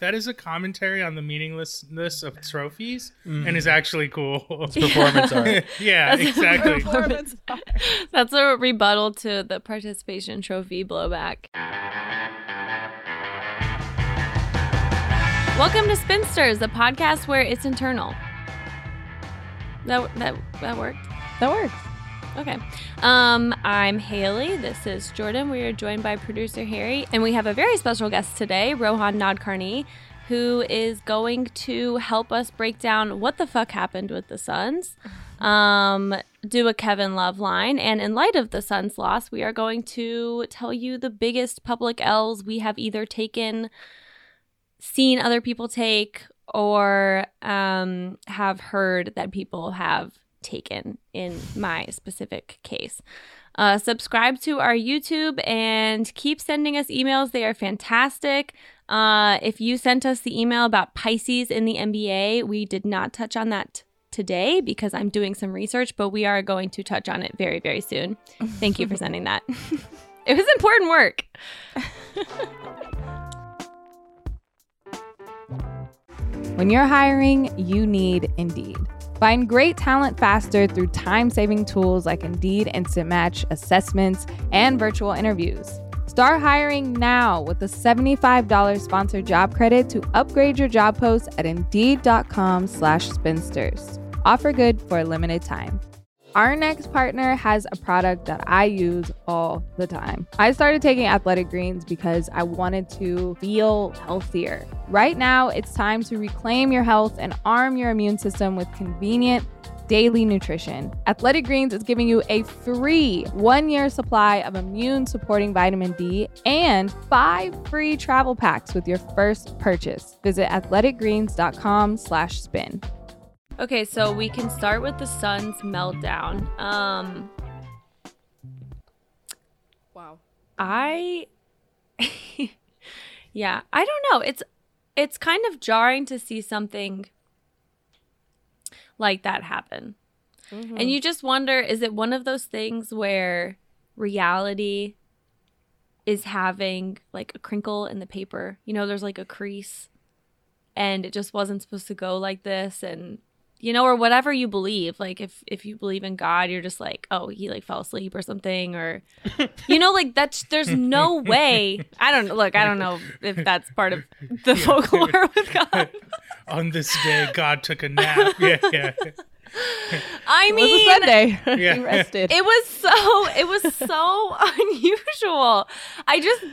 that is a commentary on the meaninglessness of trophies, and mm-hmm. is actually cool. It's performance art. yeah, exactly. Performance art. That's a rebuttal to the participation trophy blowback. Welcome to Spinsters, the podcast where it's internal. That that that worked. That works. Okay. Um, I'm Haley. This is Jordan. We are joined by producer Harry, and we have a very special guest today, Rohan Nadkarni, who is going to help us break down what the fuck happened with the Suns, um, do a Kevin Love line, and in light of the Suns' loss, we are going to tell you the biggest public L's we have either taken, seen other people take, or um, have heard that people have taken in my specific case. Uh, subscribe to our YouTube and keep sending us emails. They are fantastic. Uh, if you sent us the email about Pisces in the NBA, we did not touch on that today because I'm doing some research, but we are going to touch on it very, very soon. Thank you for sending that. it was important work. When you're hiring, you need Indeed. Find great talent faster through time saving tools like Indeed Instant Match, assessments, and virtual interviews. Start hiring now with a $75 sponsored job credit to upgrade your job post at Indeed.com slash spinsters. Offer good for a limited time. Our next partner has a product that I use all the time. I started taking athletic greens because I wanted to feel healthier. Right now, it's time to reclaim your health and arm your immune system with convenient daily nutrition. Athletic Greens is giving you a free one year supply of immune supporting vitamin D and five free travel packs with your first purchase. Visit athleticgreens.com slash spin. Okay, so we can start with the Suns meltdown. Um, Wow. I Yeah, I don't know. It's it's kind of jarring to see something like that happen. And you just wonder is it one of those things where reality is having like a crinkle in the paper? You know, there's like a crease and it just wasn't supposed to go like this and you know or whatever you believe like if if you believe in god you're just like oh he like fell asleep or something or you know like that's there's no way i don't look i don't know if that's part of the folklore with god On this day, God took a nap. Yeah, yeah. i It was mean a Sunday. Yeah. he rested. it was so it was so unusual i just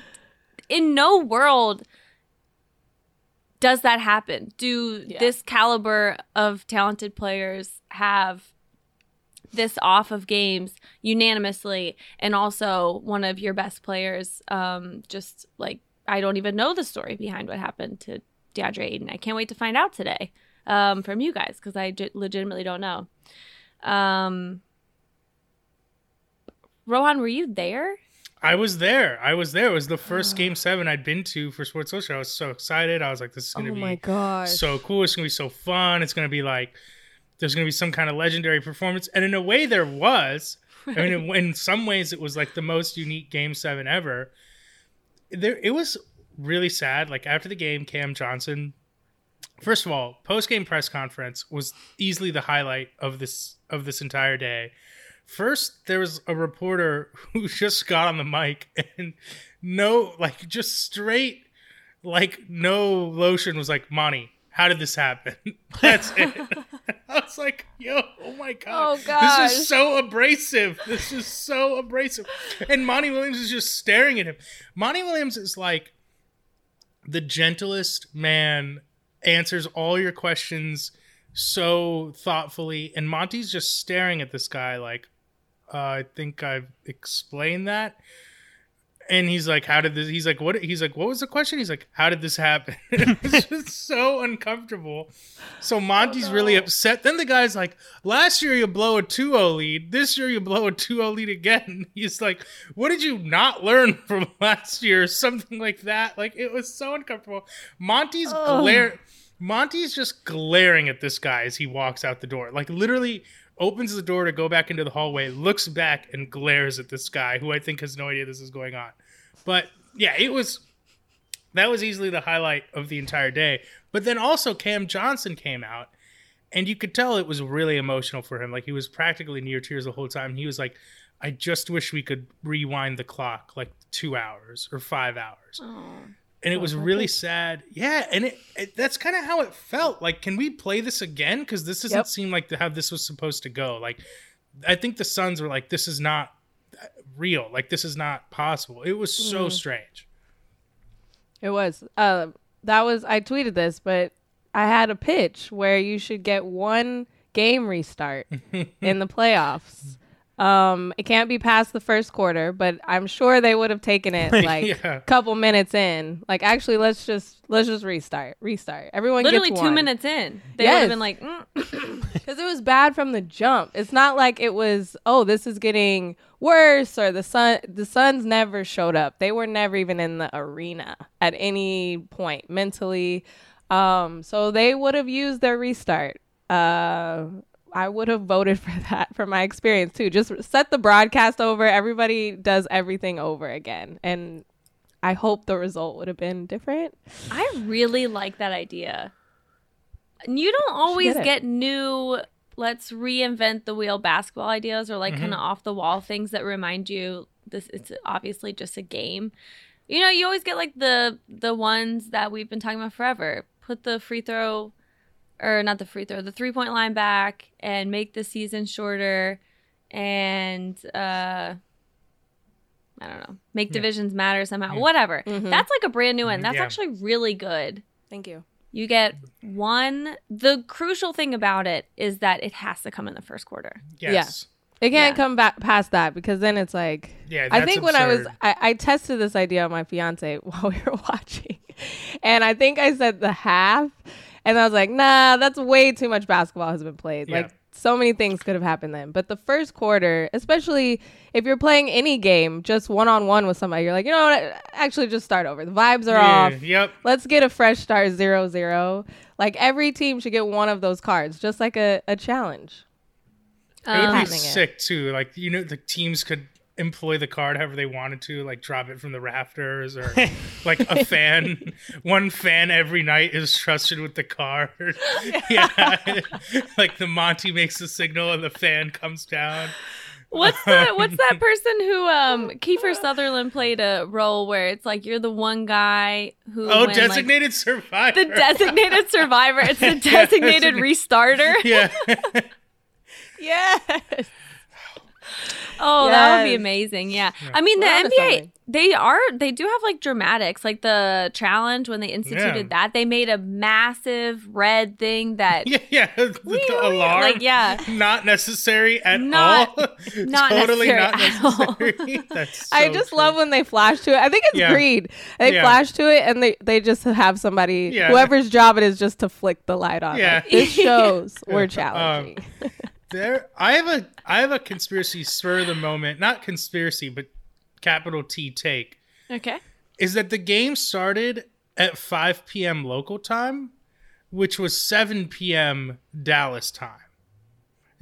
in no world does that happen do Yeah. this caliber of talented players have this off of games unanimously and also one of your best players um just like i don't even know the story behind what happened to deandre Ayton. i can't wait to find out today um from you guys because i j- legitimately don't know um rohan were you there I was there. I was there. It was the first game seven I'd been to for Sports Illustrated. I was so excited. I was like, this is oh going to my be gosh. so cool. It's going to be so fun. It's going to be like, there's going to be some kind of legendary performance. And in a way, there was. I mean, in, in some ways, it was like the most unique game seven ever. There, it was really sad. Like after the game, Cam Johnson, first of all, post game press conference was easily the highlight of this of this entire day. First, there was a reporter who just got on the mic and no, like just straight, like no lotion was like, Monty, how did this happen? That's it. I was like, yo, oh my god. Oh, This is so abrasive. This is so abrasive. And Monty Williams is just staring at him. Monty Williams is like the gentlest man, answers all your questions so thoughtfully. And Monty's just staring at this guy like, uh, I think I've explained that. And he's like, "How did this?" He's like, "What?" He's like, "What was the question?" He's like, "How did this happen?" it's just so uncomfortable. So Monty's really upset. Then the guy's like, "Last year you blow a 2-0 lead. This year you blow a 2-0 lead again." He's like, "What did you not learn from last year?" Something like that. Like it was so uncomfortable. Monty's glare. Monty's just glaring at this guy as he walks out the door. Like literally opens the door to go back into the hallway, looks back and glares at this guy who I think has no idea this is going on. But yeah, it was that was easily the highlight of the entire day. But then also Cam Johnson came out, and you could tell it was really emotional for him. Like he was practically near tears the whole time. He was like, "I just wish we could rewind the clock like two hours or five hours." And it was really sad. Yeah, and it, it that's kind of how it felt. Like, can we play this again? Because this doesn't Yep. seem like the, how this was supposed to go. Like, I think the Suns were like, "This is not real. Like, this is not possible." It was so strange. It was. Uh, that was. I tweeted this, but I had a pitch where you should get one game restart in the playoffs. Um, it can't be past the first quarter, but I'm sure they would have taken it like Yeah. a couple minutes in. Like, actually, let's just let's just restart, restart. Everyone Literally gets two one. minutes in, they would have been like, mm. because it was bad from the jump. It's not like it was, oh, this is getting worse or the sun. The Suns never showed up. They were never even in the arena at any point mentally. Um, so they would have used their restart. Uh, I would have voted for that from my experience too. Just set the broadcast over. Everybody does everything over again, and I hope the result would have been different. I really like that idea. You don't always get get new let's reinvent the wheel basketball ideas or like mm-hmm. kind of off the wall things that remind you this it's obviously just a game. You know, you always get like the the ones that we've been talking about forever. Put the free throw or not the free throw, the three point line back and make the season shorter and uh I don't know. Make hmm. divisions matter somehow. Hmm. Whatever. Mm-hmm. That's like a brand new one. Mm-hmm. That's Yeah. actually really good. Thank you. You get one. The crucial thing about it is that it has to come in the first quarter. Yes. It can't Yeah. come back past that because then it's like Yeah, I that's think when I was. I, I tested this idea on my fiance while we were watching, and I think I said the half, and I was like, nah, that's way too much basketball has been played. Yeah. Like so many things could have happened then. But the first quarter, especially if you're playing any game just one on one with somebody, you're like, you know what? Actually, just start over. The vibes are Yeah, off. Yep. Let's get a fresh start, zero zero. Like every team should get one of those cards, just like a, a challenge. It would be sick too. Like you know, the teams could employ the card however they wanted to, like drop it from the rafters or like a fan. One fan every night is trusted with the card. yeah, like the Monty makes the signal and the fan comes down. What's the What's that person who um Kiefer Sutherland played a role where it's like you're the one guy who Oh, when, like, designated survivor. the designated survivor. It's the designated restarter. yeah. Yes. Oh, that would be amazing. Yeah. I mean, the We're onto NBA, something. they are, they do have like dramatics, like the challenge when they instituted Yeah. that. They made a massive red thing that, yeah, yeah. The, the alarm. like, yeah. Not necessary at Not- all. not totally necessary not at all. necessary. That's I just true. love when they flash to it. I think it's Yeah. greed. They Yeah. flash to it and they, they just have somebody, Yeah. whoever's job it is, just to flick the light on. Yeah. Like, this shows we're Um, challenging. There, I have a I have a conspiracy spur of the moment, not conspiracy, but capital T take okay. is that the game started at 5 p.m. local time, which was 7 p.m. Dallas time.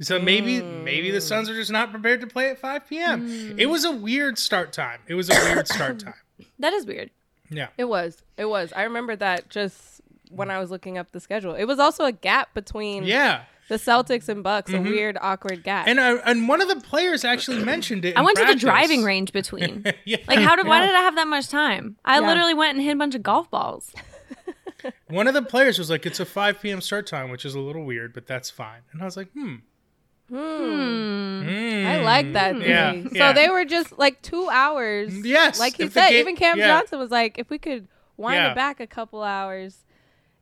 So maybe maybe the hmm. Suns are just not prepared to play at 5 p.m. Hmm. It was a weird start time. It was a weird start time. That is weird. Yeah. it was. It was. I remember that just when I was looking up the schedule. It was also a gap between Yeah. The Celtics and Bucks, a weird, awkward gap. And uh, and one of the players actually mentioned it. I went to the driving range between. yeah. Like, how did, why did I have that much time? I Yeah. literally went and hit a bunch of golf balls. One of the players was like, "It's a 5 p.m. start time, which is a little weird, but that's fine." And I was like, "Hmm." Hmm. I like that. Yeah, theory. yeah. So they were just like two hours. Yes, Like he said, ga- even Cam yeah. Johnson was like, if we could wind Yeah. it back a couple hours,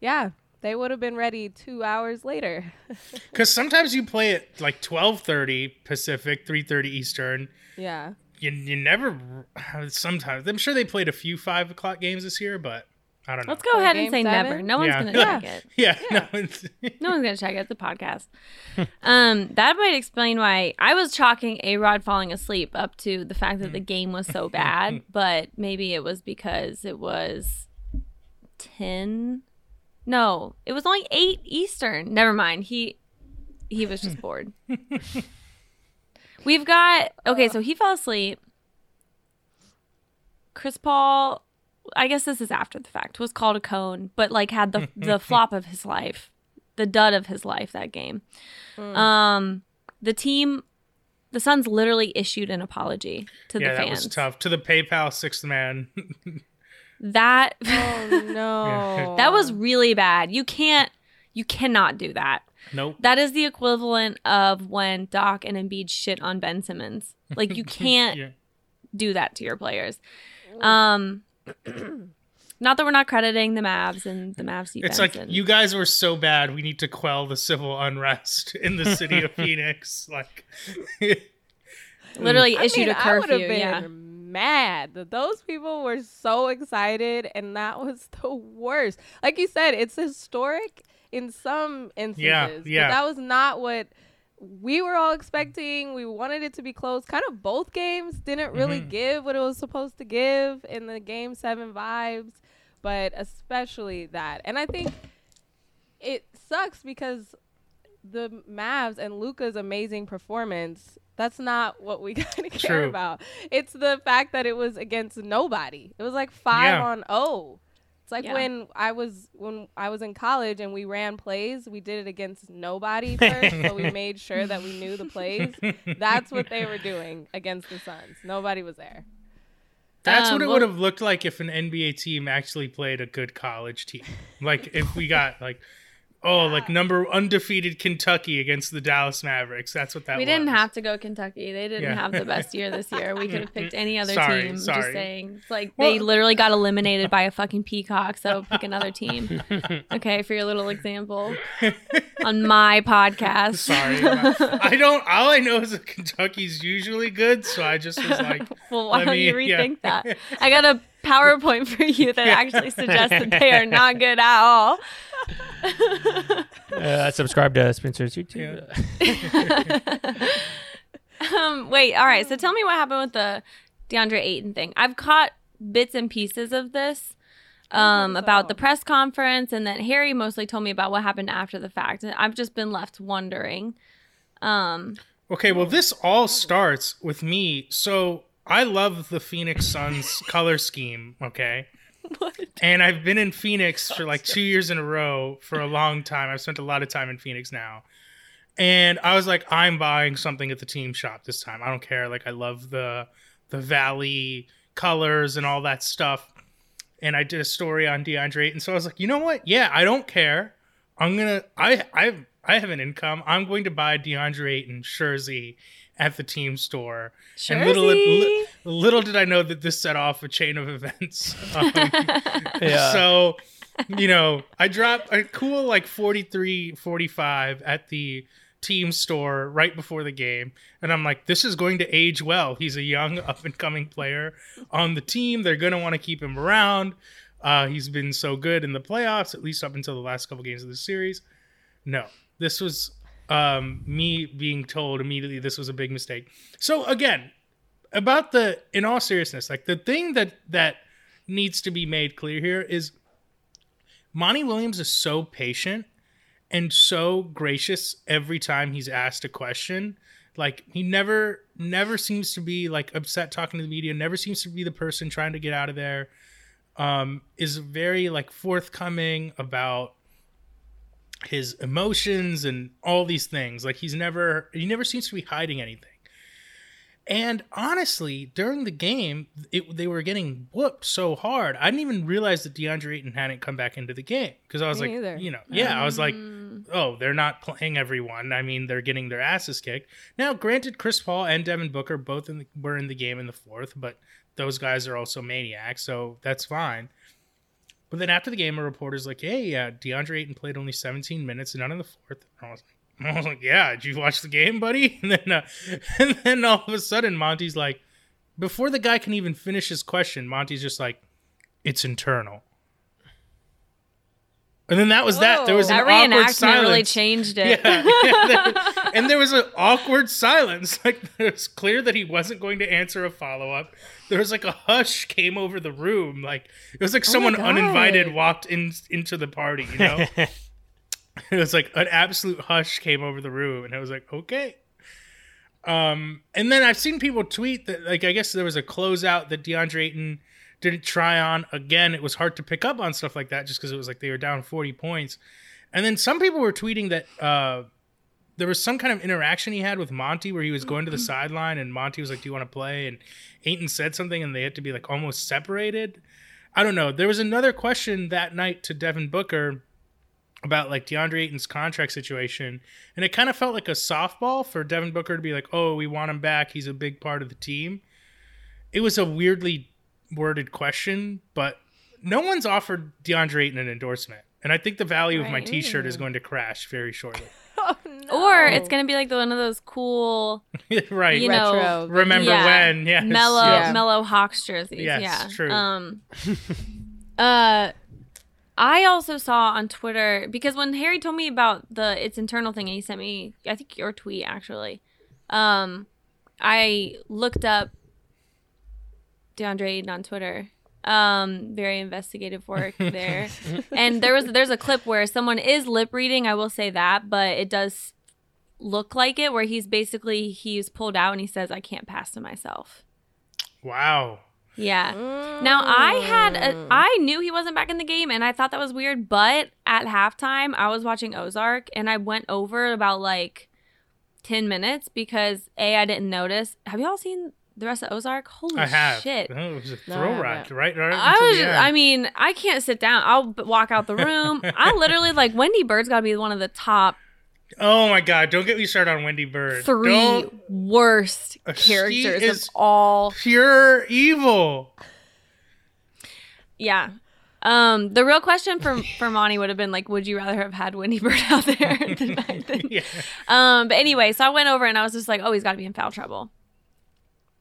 yeah, they would have been ready two hours later. Because sometimes you play it like 12:30 Pacific, 3:30 Eastern. yeah. You, you never. Sometimes I'm sure they played a few five o'clock games this year, but I don't know. Let's go ahead and say seven? never. No one's going to Yeah. check it. Yeah, no, it's, No one's gonna check it. It's a podcast. um, that might explain why I was chalking A Rod falling asleep up to the fact that the game was so bad, but maybe it was because it was ten. No, it was only eight Eastern. Never mind. He he was just bored. We've got okay. So he fell asleep. Chris Paul I guess this is after the fact, was called a cone, but like had the the flop of his life, the dud of his life that game. Um, the team, the Suns literally issued an apology to yeah, the that fans. was tough. To the PayPal sixth man. That Oh no. that was really bad. You can't, you cannot do that. nope. That is the equivalent of when Doc and Embiid shit on Ben Simmons. Like you can't Yeah. do that to your players. Um, not that we're not crediting the Mavs and the Mavs defense. It's like and- you guys were so bad. We need to quell the civil unrest in the city of Phoenix. Like, literally I issued mean, a I would curfew. have been Yeah, mad that those people were so excited, and that was the worst. Like you said, it's historic in some instances, yeah. but that was not what we were all expecting. We wanted it to be close. Kind of both games didn't really Mhm. give what it was supposed to give in the game seven vibes, but especially that. And I think it sucks because the Mavs and Luka's amazing performance. That's not what we gotta care True. about. It's the fact that it was against nobody. It was like five Yeah. on oh. It's like Yeah. when I was when I was in college and we ran plays. We did it against nobody first, so we made sure that we knew the plays. That's what they were doing against the Suns. Nobody was there. That's Um, what it well- would have looked like if an NBA team actually played a good college team. Like if we got like oh, like number undefeated Kentucky against the Dallas Mavericks. That's what that was. we was. didn't have to go Kentucky. They didn't Yeah. have the best year this year. We could have picked any other Sorry, team. Just saying, it's like Well- they literally got eliminated by a fucking peacock. So pick another team. Okay, for your little example on my podcast. Sorry. I don't all I know is that Kentucky's usually good, so I just was like Well, why Let don't you me- yeah. rethink that? I got a PowerPoint for you that actually suggests that they are not good at all. Uh, subscribe to Spinsters' YouTube. um, wait, all right. So tell me what happened with the DeAndre Ayton thing. I've caught bits and pieces of this um, about the press conference, and then Harry mostly told me about what happened after the fact. And I've just been left wondering. Um, Okay, well, this all starts with me. So I love the Phoenix Suns color scheme. Okay. What? And I've been in Phoenix for like two years in a row for a long time. I've spent a lot of time in Phoenix now. And I was like, I'm buying something at the team shop this time. I don't care. Like I love the the valley colors and all that stuff. And I did a story on DeAndre and so I was like, you know what? Yeah, I don't care. I'm gonna I I I have an income. I'm going to buy DeAndre Ayton jersey at the team store. And little, li- little did I know that this set off a chain of events. Um, Yeah. So, you know, I dropped a cool like 43, 45 at the team store right before the game. And I'm like, this is going to age well. He's a young up and coming player on the team. They're going to want to keep him around. Uh, he's been so good in the playoffs, at least up until the last couple games of the series. No, this was um, me being told immediately this was a big mistake. So again, about the in all seriousness, like the thing that that needs to be made clear here is Monty Williams is so patient and so gracious every time he's asked a question. Like he never never seems to be like upset talking to the media, never seems to be the person trying to get out of there. Um, is very like forthcoming about his emotions and all these things. Like he's never he never seems to be hiding anything. And honestly, during the game, it, they were getting whooped so hard. I didn't even realize that DeAndre Ayton hadn't come back into the game because I was Me like, neither. you know, yeah, I was like, Mm. oh, they're not playing everyone. I mean, they're getting their asses kicked. Now, granted, Chris Paul and Devin Booker both in the, were in the game in the fourth, but those guys are also maniacs, so that's fine. But then after the game, a reporter's like, "Hey, yeah, DeAndre Ayton played only 17 minutes and none in the fourth. And I was like, I was like, "Yeah, did you watch the game, buddy?" And then, uh, and then all of a sudden, Monty's like, before the guy can even finish his question, Monty's just like, "It's internal." And then that was that. There was an that awkward silence. really changed it. Yeah, yeah, there- and there was an awkward silence. Like it was clear that he wasn't going to answer a follow up. There was like a hush came over the room. Like it was like someone God. uninvited walked in into the party. You know, it was like an absolute hush came over the room, and it was like okay. Um, and then I've seen people tweet that like I guess there was a closeout that DeAndre Ayton didn't try on. Again, it was hard to pick up on stuff like that just because it was like they were down 40 points. And then some people were tweeting that uh, there was some kind of interaction he had with Monty where he was going to the sideline and Monty was like, Do you want to play? And Ayton said something and they had to be like almost separated. I don't know. There was another question that night to Devin Booker about like DeAndre Ayton's contract situation, and it kind of felt like a softball for Devin Booker to be like, "Oh, we want him back. He's a big part of the team." It was a weirdly worded question, but no one's offered DeAndre Ayton an endorsement, and I think the value of my T-shirt is going to crash very shortly. Oh, Or it's gonna be like the, one of those cool, right? you know, Retro. Remember Yeah. when? Yes. mellow, Yeah. mellow Hawks jerseys. Yes, yeah, true. Um, uh, I also saw on Twitter because when Harry told me about the its internal thing, and he sent me, I think your tweet actually. Um, I looked up DeAndre Ayton on Twitter. Um, very investigative work there, and there was there's a clip where someone is lip reading. I will say that, but it does look like it, where he's basically he's pulled out and he says, "I can't pass to myself." Wow. Yeah. Now I had a, I knew he wasn't back in the game and I thought that was weird, but at halftime I was watching Ozark and I went over about like 10 minutes because A I didn't notice. Have y'all seen the rest of Ozark? Holy I have. shit. Oh, it was a No, throw haven't. rack, right? right I was. Just, I mean, I can't sit down. I'll walk out the room. I literally like Wendy Byrde's got to be one of the top oh my god! Don't get me started on Wendy Byrde. 3 Don't worst Uh, characters is- of all pure evil. Yeah. Um, the real question for for Monty would have been like, would you rather have had Wendy Bird out there than? Yeah. Um, but anyway, so I went over and I was just like, oh, he's got to be in foul trouble.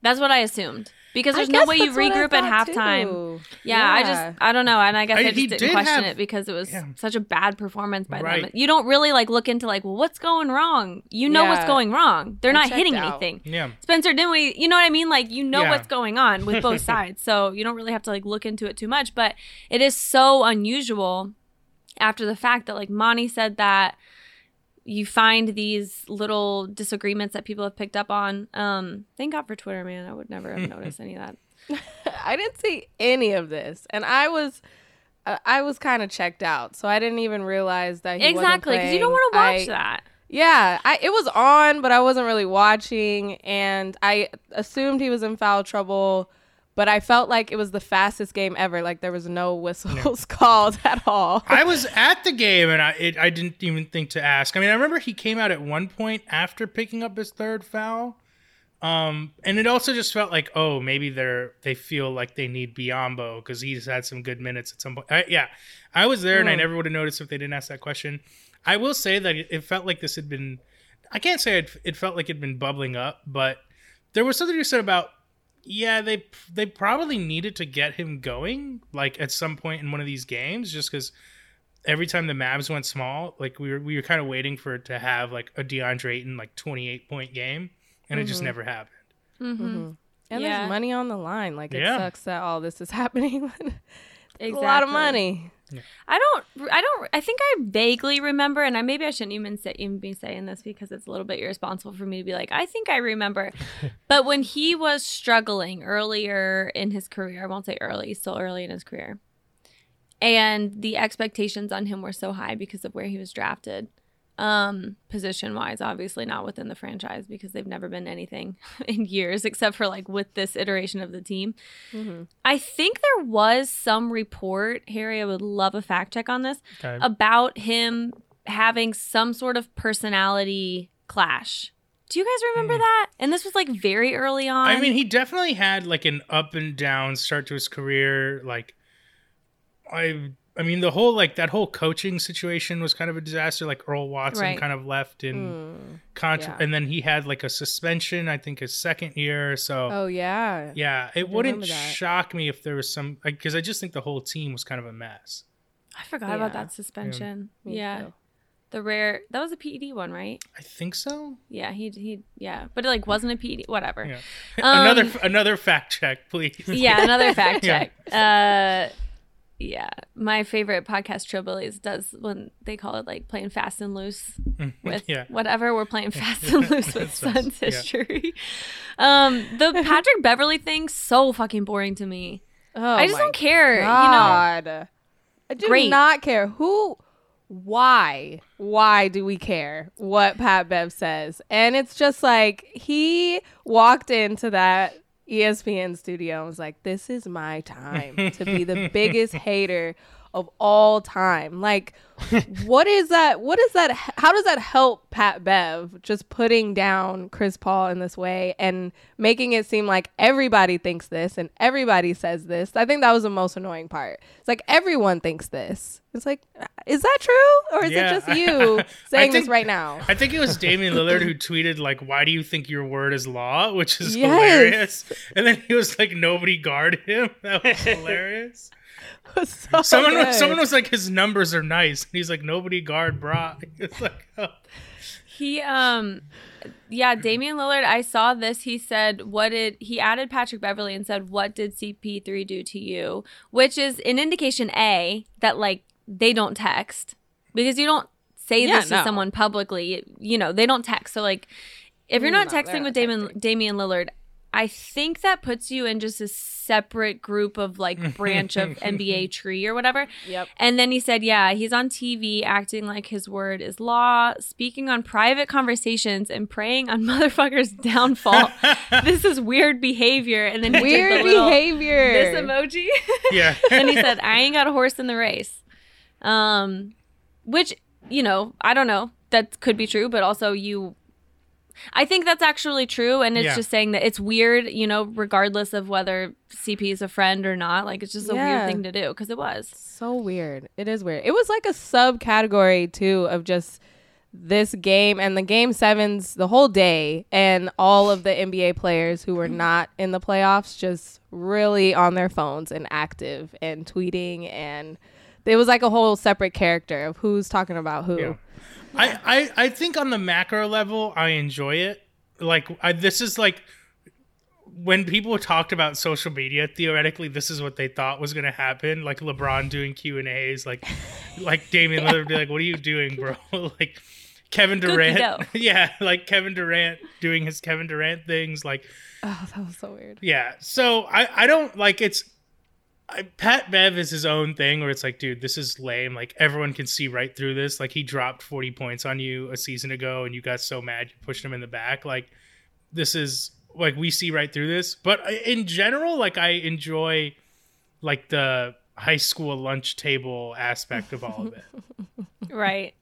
That's what I assumed because there's I no way you that's what I regroup at halftime. too. Yeah, I just I don't know, and I guess I- I, just didn't did question have- it because it was yeah. such a bad performance by them. Right. You don't really like look into like, well, what's going wrong? You know what's going wrong. They're I not hitting out. anything. Yeah. Spencer, didn't we? You know what I mean? Like, you know Yeah. what's going on with both sides. So you don't really have to like look into it too much. But it is so unusual after the fact that like Monty said that you find these little disagreements that people have picked up on. Um, thank God for Twitter, man. I would never have noticed any of that. I didn't see any of this, and I was, uh, I was kind of checked out, so I didn't even realize that he exactly, because you don't want to watch I- that. Yeah, I, it was on, but I wasn't really watching, and I assumed he was in foul trouble. But I felt like it was the fastest game ever. Like there was no whistles called at all. I was at the game and I it, I didn't even think to ask. I mean, I remember he came out at one point after picking up his third foul. Um, and it also just felt like, oh, maybe they're they feel like they need Biyombo because he's had some good minutes at some point. I, yeah, I was there and I Mm. never would have noticed if they didn't ask that question. I will say that it, it felt like this had been. I can't say it, it felt like it'd been bubbling up, but there was something you said about yeah they they probably needed to get him going like at some point in one of these games just because every time the Mavs went small like we were we were kind of waiting for it to have like a DeAndre Ayton like 28 point game and it just Mhm. never happened Mm-hmm. And Yeah. there's money on the line. Like it Yeah. sucks that all this is happening. Exactly. A lot of money. I don't. I don't. I think I vaguely remember, and I maybe I shouldn't even say even be saying this because it's a little bit irresponsible for me to be like, I think I remember. but when he was struggling earlier in his career, I won't say early, still early in his career, and the expectations on him were so high because of where he was drafted, um, position wise, obviously not within the franchise because they've never been anything in years except for like with this iteration of the team. Mhm. I think there was some report, Harry, I would love a fact check on this, Okay. about him having some sort of personality clash. Do you guys remember that? And this was like very early on. I mean he definitely had like an up and down start to his career like I I mean the whole like that whole coaching situation was kind of a disaster like Earl Watson Right. kind of left in Mm. contra- yeah. and then he had like a suspension I think his second year so Oh yeah. Yeah, it wouldn't shock me if there was some because I just think the whole team was kind of a mess. I forgot about that suspension. Me yeah. The rare that was a PED one, right? I think so. Yeah, he he yeah. But it like wasn't a PED, whatever. Yeah. Um, another another fact check, please. yeah, another fact Yeah. check. Uh yeah. My favorite podcast Trillbillies does when they call it like playing fast and loose with yeah. whatever we're playing fast and loose with That's us, Suns yeah. history. Um the Patrick Beverley thing so fucking boring to me. Oh I just don't care. You know, God. I do Great. not care who why why do we care what Pat Bev says? And it's just like he walked into that ESPN studio and was like, This is my time to be the biggest hater of all time. Like, what is that? What is that? How does that help Pat Bev just putting down Chris Paul in this way and making it seem like everybody thinks this and everybody says this? I think that was the most annoying part. It's like everyone thinks this. It's like, uh, is that true? Or is Yeah. it just you saying this think- right now? I think it was Damian Lillard who tweeted like, "Why do you think your word is law?" Which is Yes. hilarious. And then he was like, "Nobody guard him." That was hilarious. So someone good. was, someone was like, "His numbers are nice," and he's like, "Nobody guard Brock." It's like, oh. he um, yeah, Damian Lillard. I saw this. He said, "What did he added Patrick Beverley and said, what did CP3 do to you?" Which is an indication a that like they don't text because you don't say Yeah, this no. to someone publicly. You know, they don't text. So like, if you're not No, they're texting with Damian texting. Damian Lillard. I think that puts you in just a separate group of like branch of NBA tree or whatever. Yep. And then he said, yeah, he's on TV acting like his word is law, speaking on private conversations and preying on motherfuckers' downfall. this is weird behavior. And then he did Weird the little- behavior. This emoji. yeah. and he said, I ain't got a horse in the race. Um, which, you know, I don't know. That could be true, but also you. I think that's actually true. And it's Yeah. just saying that it's weird, you know, regardless of whether CP is a friend or not. Like, it's just a Yeah. weird thing to do because it was. So weird. It is weird. It was like a subcategory too of just this game and the game sevens the whole day and all of the NBA players who were not in the playoffs just really on their phones and active and tweeting and it was like a whole separate character of who's talking about who. Yeah. I, I I think on the macro level, I enjoy it. Like I, this is like when people talked about social media. Theoretically, this is what they thought was going to happen. Like LeBron doing Q and A's, like like Damian Lillard be like, "What are you doing, bro?" like Kevin Durant, yeah, like Kevin Durant doing his Kevin Durant things, like Oh, that was so weird. yeah. So I I don't like it's. I, Pat Bev is his own thing where it's like, dude, this is lame. Like everyone can see right through this. Like he dropped 40 points on you a season ago and you got so mad you pushed him in the back. Like this is like we see right through this. But in general, like I enjoy like the high school lunch table aspect of all of it. Right.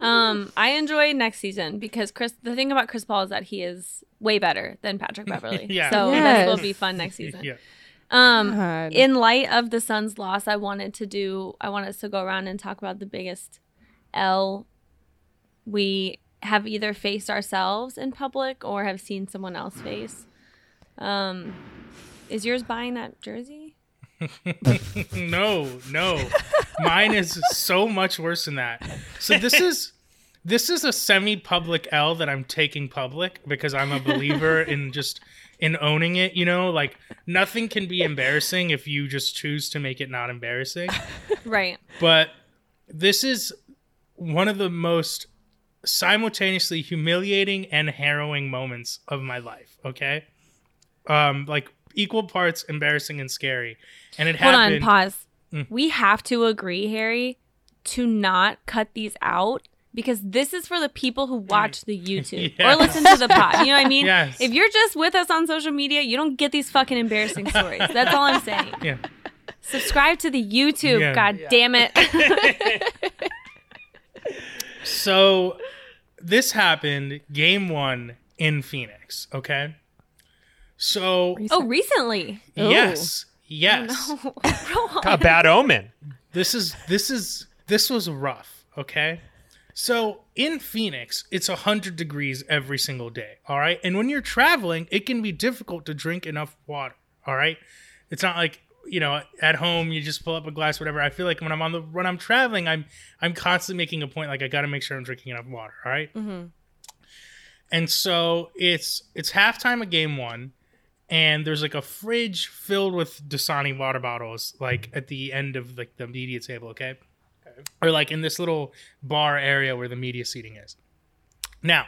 Um, I enjoy next season because Chris. The thing about Chris Paul is that he is way better than Patrick Beverley. Yeah. So Yes. this will be fun next season. yeah. Um, God. in light of the Suns' loss, I wanted to do. I want us to go around and talk about the biggest L we have either faced ourselves in public or have seen someone else face. Um, is yours buying that jersey? no, no. Mine is so much worse than that. So this is this is a semi-public L that I'm taking public because I'm a believer in just in owning it, you know? Like nothing can be embarrassing if you just choose to make it not embarrassing. Right. But this is one of the most simultaneously humiliating and harrowing moments of my life, okay? Um like equal parts embarrassing and scary. And it Hold happened on. Pause. Mm. We have to agree, Harry, to not cut these out. Because this is for the people who watch the YouTube or listen to the pod. You know what I mean? Yes. If you're just with us on social media, you don't get these fucking embarrassing stories. That's all I'm saying. Yeah. Subscribe to the YouTube. Yeah. God damn it. So this happened game one in Phoenix, okay? So oh, oh recently. Ooh. yes. Oh. Yes. Oh, Rohan. A bad omen. This is this is this was rough, okay? So in Phoenix, it's 100 degrees every single day, all right? And when you're traveling, it can be difficult to drink enough water, all right? It's not like, you know, at home you just pull up a glass whatever. I feel like when I'm on the when I'm traveling, I'm I'm constantly making a point like I got to make sure I'm drinking enough water, all right? Mm-hmm. And so it's it's halftime of game 1 and there's like a fridge filled with Dasani water bottles like at the end of like the media table, okay? Or like in this little bar area where the media seating is. Now,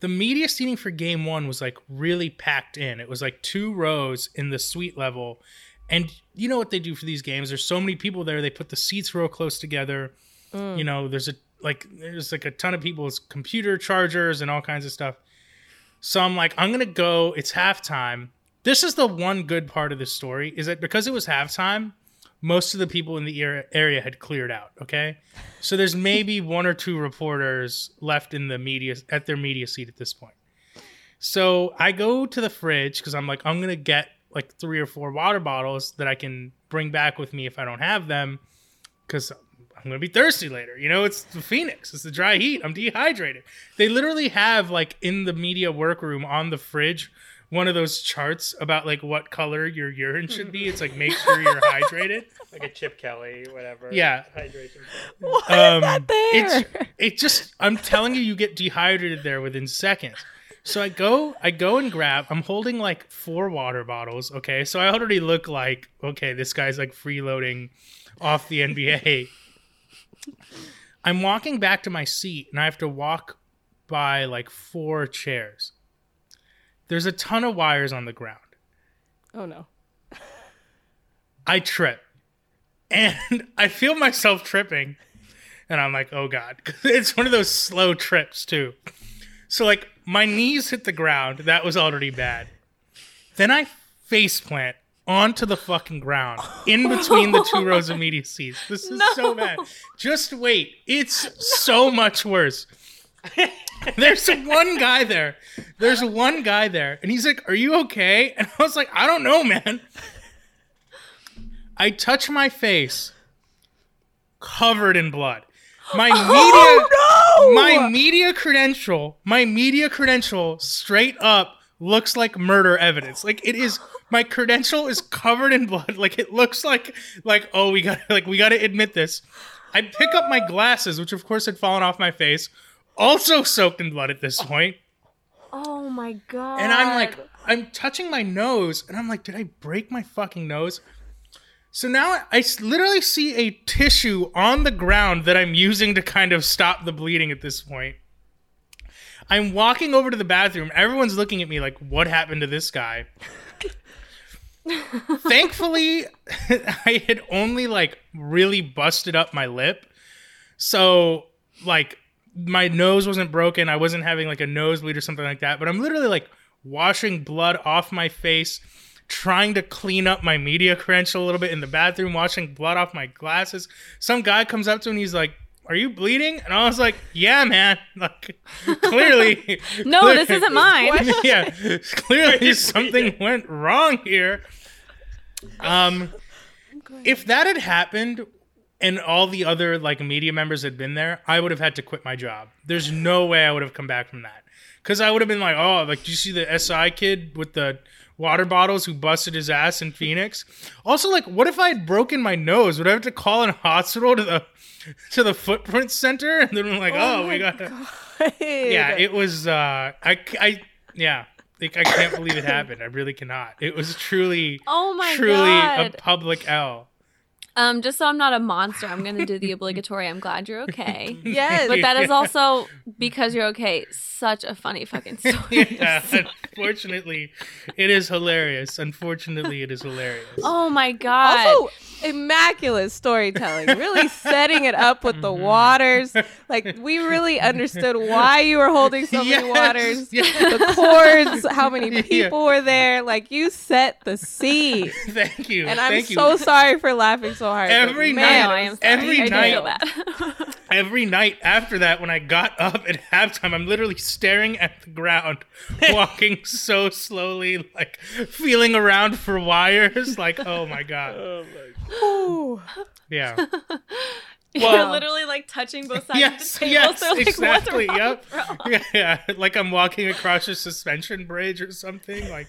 the media seating for game 1 was like really packed in. It was like two rows in the suite level And you know what they do for these games? There's so many people there. They put the seats real close together. Mm. You know, there's a like there's like a ton of people's computer chargers and all kinds of stuff. So I'm like, I'm gonna go. It's halftime. This is the one good part of this story is that because it was halftime, most of the people in the area had cleared out. Okay, so there's maybe one or two reporters left in the media at their media seat at this point. So I go to the fridge because I'm like, I'm gonna get like three or four water bottles that I can bring back with me if I don't have them, because I'm gonna be thirsty later. You know, it's the Phoenix, it's the dry heat. I'm dehydrated. They literally have like in the media workroom on the fridge one of those charts about like what color your urine should be. It's like make sure you're hydrated. like a Chip Kelly, whatever. Yeah. Hydration. Why Um, is that there? It's it just I'm telling you, you get dehydrated there within seconds. So I go, I go and grab. I'm holding like four water bottles. Okay, so I already look like okay, this guy's like freeloading off the NBA. I'm walking back to my seat, and I have to walk by like four chairs. There's a ton of wires on the ground. Oh no. I trip. And I feel myself tripping. And I'm like, oh God. It's one of those slow trips, too. So, like, my knees hit the ground. That was already bad. Then I face plant onto the fucking ground in between the two rows of media seats. This is so bad. Just wait. It's so much worse. There's one guy there. There's one guy there. And he's like, Are you okay? And I was like, I don't know, man. I touch my face covered in blood. My oh, media my media credential, my media credential straight up looks like murder evidence. Like it is my credential is covered in blood. Like it looks like like oh we got like we got to admit this. I pick up my glasses which of course had fallen off my face, also soaked in blood at this point. Oh my god. And I'm like, I'm touching my nose, and I'm like, did I break my fucking nose? So now I literally see a tissue on the ground that I'm using to kind of stop the bleeding at this point. I'm walking over to the bathroom. Everyone's looking at me like, what happened to this guy? Thankfully, I had only like really busted up my lip. So, like, my nose wasn't broken. I wasn't having like a nosebleed or something like that. But I'm literally like washing blood off my face, trying to clean up my media credential a little bit in the bathroom, washing blood off my glasses. Some guy comes up to me and he's like, Are you bleeding? And I was like, Yeah, man. Like, clearly. no, this isn't mine. yeah, clearly something went wrong here. Um, if that had happened and all the other like media members had been there, I would have had to quit my job. There's no way I would have come back from that because I would have been like, oh, like, do you see the SI kid with the water bottles who busted his ass in Phoenix? Also, like, what if I had broken my nose? Would I have to call in a hospital to the to the footprint center? And then I'm like, oh, we got to yeah it was uh i i yeah like i can't believe it happened i really cannot it was truly Oh my truly god. a public l Um, just so I'm not a monster, I'm gonna do the obligatory. I'm glad you're okay. Yes. But that is also because you're okay. Such a funny fucking story. yeah unfortunately it is hilarious unfortunately it is hilarious Oh my god. Also, immaculate storytelling. Really setting it up with the waters. Like we really understood why you were holding so many Yes, waters. yes. The chords, how many Yeah. people were there. Like you set the scene. thank you And I'm thank you so sorry for laughing so hard. but Every man, I night- am every I night- feel bad. every night after that when i got up at halftime i'm literally staring at the ground walking so slowly like feeling around for wires like oh my god Ooh. yeah you're Well- literally like touching both sides yes, of the table. yes, so like, exactly. What's wrong, Yep. Yeah, yeah, like I'm walking across a suspension bridge or something. Like,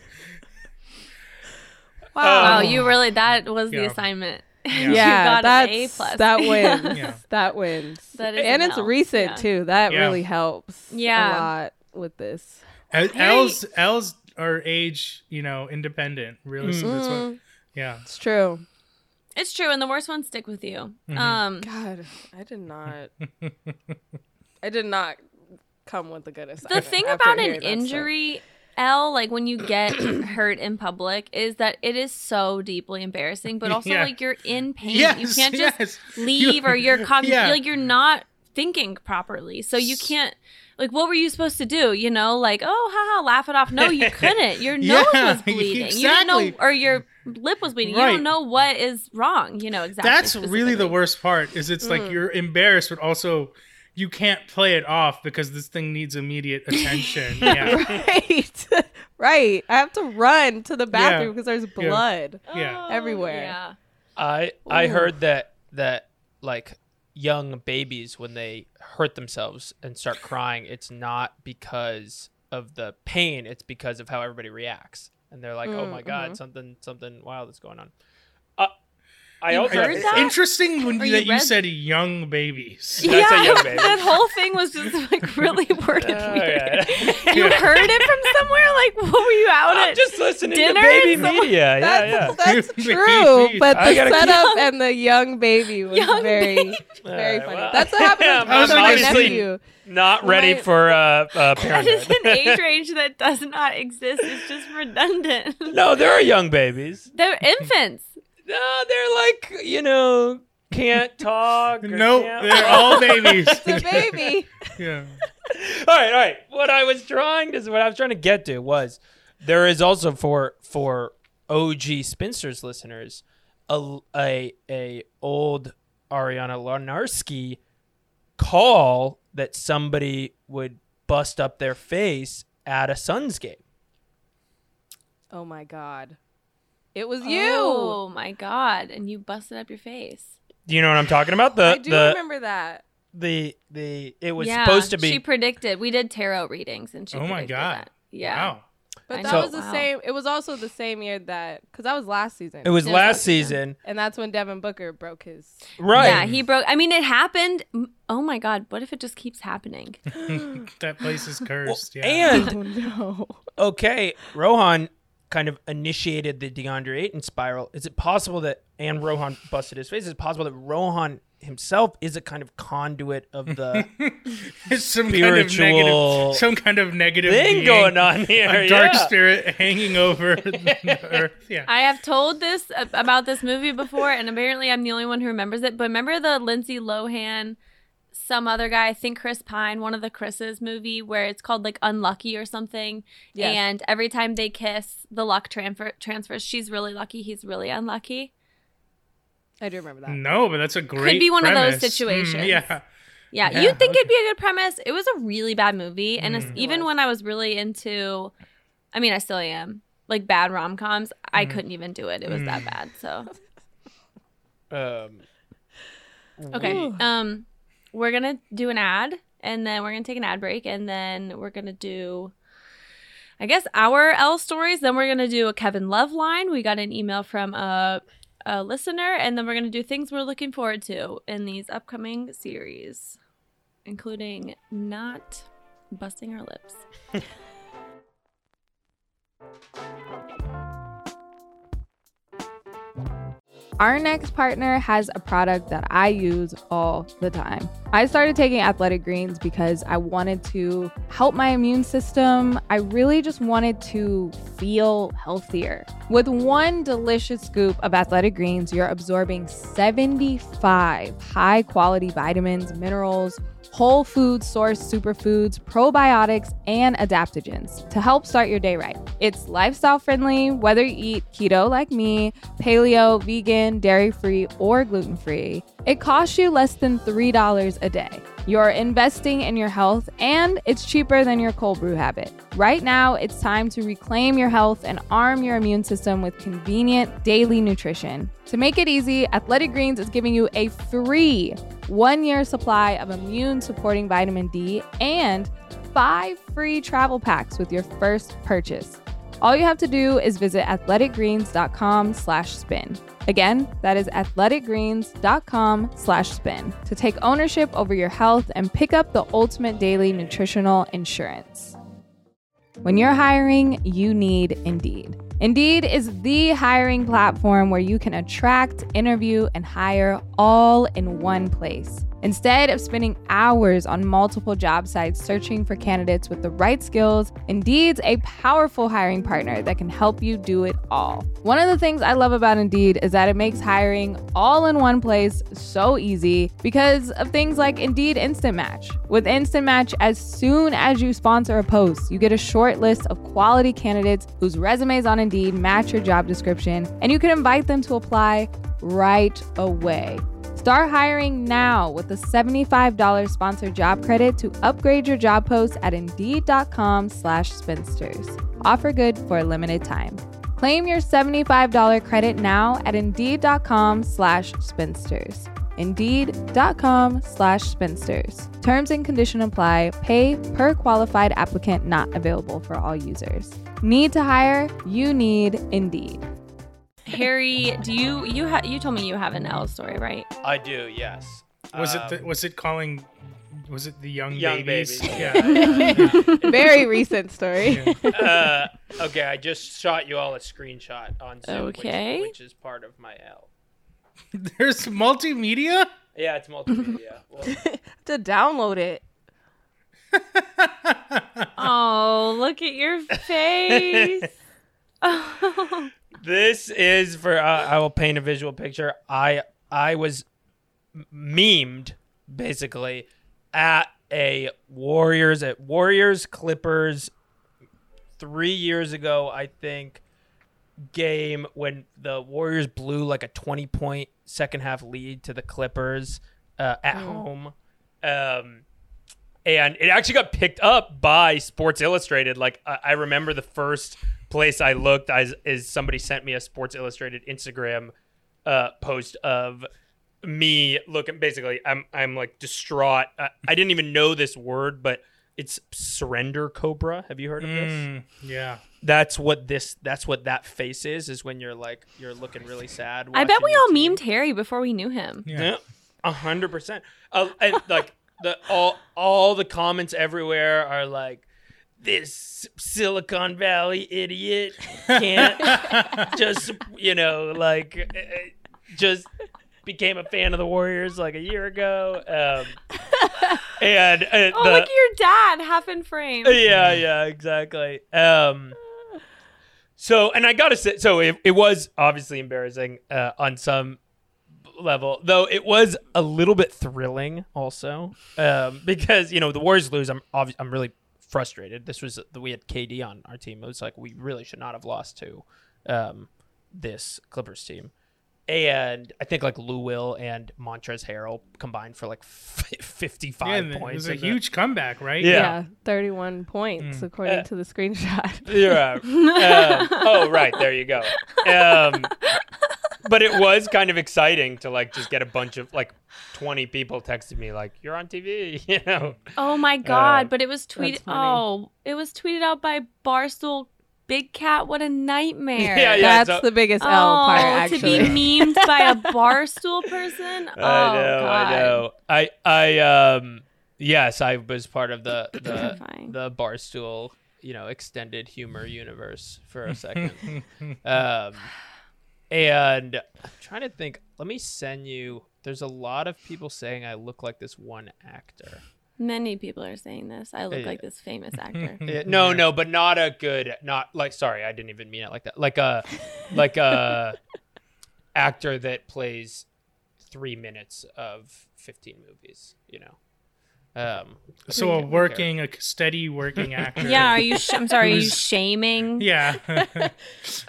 Wow. Oh. Wow, Oh. you really that was the assignment. Yeah. you yeah, got that's an A plus. that wins. Yeah. That wins. That is and it's L. recent Yeah. too. That Yeah. really helps. Yeah. a lot with this. L- L's L's are age, you know, independent. Really, so that's what. Yeah. It's true. It's true, and the worst ones stick with you. Mm-hmm. Um, God, I did not. I did not come with a good the thing about an hearing that injury L, like when you get hurt in public, is that it is so deeply embarrassing, but also Yeah. like you're in pain. Yes, you can't just yes. leave or you're Yeah. like you're not thinking properly. So you can't like what were you supposed to do? You know, like, oh haha, laugh it off. No, you couldn't. Your nose Yeah, was bleeding. You didn't know or your lip was bleeding. You don't know what is wrong, you know, exactly. That's really the worst part. Is it's Mm. like you're embarrassed, but also you can't play it off because this thing needs immediate attention. yeah, right. right. I have to run to the bathroom Yeah. because there's blood. Yeah. Oh, everywhere. Yeah. I I Ooh. heard that that like young babies when they hurt themselves and start crying, it's not because of the pain, it's because of how everybody reacts. And they're like, "Oh mm, my god, mm-hmm. something something wild is going on." I also heard that? Interesting when Or you, you that you read- said young babies. That's a yeah, young baby. that whole thing was just like really worded Oh, weird. yeah. You heard it from somewhere? Like, what were you out of? I'm at? just listening dinner to baby and someone- media. Yeah, yeah. That's, that's Baby. true, but I the gotta keep- setup and the young baby was Young very, very Alright, funny. well, That's what happened I'm with my obviously nephew. Not ready My- for uh, uh that is parenthood. an age range that does not exist. It's just redundant. no, there are young babies. They're infants. No, they're like you know can't talk. or Nope, can't- they're all babies. The baby. yeah. all right, all right. What I was trying to, what I was trying to get to was, there is also for for OG spinsters listeners, a a, a old Ariana Larnarski call that somebody would bust up their face at a Suns game. Oh my god. It was you. Oh my god! And you busted up your face. Do you know what I'm talking about? The I do the, remember that. the the it was yeah, supposed to be She predicted. We did tarot readings, and she. Oh my God. That. Yeah. Wow. But I that know. was the Wow. same. It was also the same year that because that was last season. it was It last last season. season. and that's when Devin Booker broke his. Right. Yeah, he broke. I mean, it happened. Oh my god! What if it just keeps happening? that place is cursed. yeah. Oh, and Oh no. okay, Rohan kind of initiated the DeAndre Ayton spiral. Is it possible that and Rohan busted his face? Is it possible that Rohan himself is a kind of conduit of the some Spiritual kind of negative, some kind of negative thing being, going on here? A dark yeah. spirit hanging over the earth. Yeah. I have told this about this movie before, and apparently I'm the only one who remembers it. But remember the Lindsay Lohan, some other guy, I think Chris Pine, one of the Chris's movie where it's called like Unlucky or something. Yes. And every time they kiss, the luck transfer transfers. She's really lucky. He's really unlucky. I do remember that. No, but that's a great. Could be one of those premise. Mm, situations. yeah. Yeah, Yeah, you'd think okay. it'd be a good premise. It was a really bad movie, and Mm. even when I was really into, I mean, I still am like bad rom coms. I Mm. couldn't even do it. It was that bad. So Um, okay, Ooh. um, we're gonna do an ad, and then we're gonna take an ad break, and then we're gonna do. I guess our L stories. Then we're gonna do a Kevin Love line. We got an email from a, a listener, and then we're gonna do things we're looking forward to in these upcoming series, including not busting our lips. Our next partner has a product that I use all the time. I started taking athletic greens because I wanted to help my immune system. I really just wanted to feel healthier. With one delicious scoop of athletic greens, you're absorbing 75 high quality vitamins, minerals, whole food source superfoods, probiotics, and adaptogens to help start your day right. It's lifestyle friendly, whether you eat keto like me, paleo, vegan, dairy free, or gluten free. It costs you less than $3 a day. You're investing in your health, and it's cheaper than your cold brew habit. Right now, it's time to reclaim your health and arm your immune system with convenient daily nutrition. To make it easy, Athletic Greens is giving you a free one year supply of immune supporting vitamin D and five free travel packs with your first purchase. All you have to do is visit athleticgreens.com slash spin. Again, that is athleticgreens.com slash spin to take ownership over your health and pick up the ultimate daily nutritional insurance. When you're hiring, you need Indeed. Indeed is the hiring platform where you can attract, interview, and hire all in one place. Instead of spending hours on multiple job sites searching for candidates with the right skills, Indeed's a powerful hiring partner that can help you do it all. One of the things I love about Indeed is that it makes hiring all in one place so easy because of things like Indeed Instant Match. With Instant Match, as soon as you sponsor a post, you get a short list of quality candidates whose resumes on Indeed match your job description, and you can invite them to apply right away. Start hiring now with a $75 sponsored job credit to upgrade your job post at Indeed.com slash spinsters. Offer good for a limited time. Claim your $75 credit now at Indeed.com slash spinsters. Indeed.com slash spinsters. Terms and condition apply. Pay per qualified applicant not available for all users. Need to hire? You need Indeed. Harry, do you you ha- you told me you have an L story, right? I do, yes. Was Um, it the, was it calling? Was it the young, Young babies? babies. Yeah. Very recent story. uh, okay, I just shot you all a screenshot on Zoom, which- Okay. which, is part of my L. There's multimedia. Yeah, it's multimedia. well, to download it. Oh, look at your face. Oh. This is for. Uh, I will paint a visual picture. I I was memed basically at a Warriors at Warriors Clippers three years ago, I think. Game when the Warriors blew like a twenty point second half lead to the Clippers uh, at home. Um, and it actually got picked up by Sports Illustrated. Like I, I remember the first place I looked as is somebody sent me a Sports Illustrated Instagram uh, post of me looking. Basically, I'm I'm like distraught. I, I didn't even know this word, but it's surrender cobra. Have you heard of this? Mm, yeah. That's what this. That's what that face is. Is when you're like you're looking really sad. I bet we all team. memed Harry before we knew him. Yeah. Yeah, a hundred percent. Uh, and like the all all the comments everywhere are like, "This Silicon Valley idiot can't just you know like uh, just became a fan of the Warriors like a year ago." Um, and uh, Oh, the, look at your dad, half in frame. yeah, yeah, exactly. Um, so, and I gotta say, so it, it was obviously embarrassing uh, on some level, though it was a little bit thrilling also, um, because you know the Warriors lose. I'm obvi- I'm really frustrated. This was we had KD on our team. It was like we really should not have lost to um, this Clippers team. And I think like Lou Will and Montrezl Harrell combined for like f- 55 Yeah, and it points. was a in the- huge comeback, right? Yeah. Yeah, 31 points according Uh, to the screenshot. Yeah. Um, oh, right. There you go. Um, but it was kind of exciting to like just get a bunch of like 20 people texted me like, "You're on TV," you know. Oh my god! Uh, but it was tweeted. Oh, it was tweeted out by Barstool. Big Cat, what a nightmare! Yeah, yeah. That's so- the biggest Oh, L part, to be memed by a barstool person. Oh I know. god! I know. I I um yes, I was part of the the the barstool you know extended humor universe for a second. um, and I'm trying to think. Let me send you. There's a lot of people saying I look like this one actor. Many people are saying this. I look Yeah. like this famous actor. Yeah, no, no, but not a good, not like. Sorry, I didn't even mean it like that. Like a, like a actor that plays three minutes of fifteen movies. You know. Um. So a working, a steady working actor. yeah, are you? Sh- I'm sorry. Are you shaming Yeah.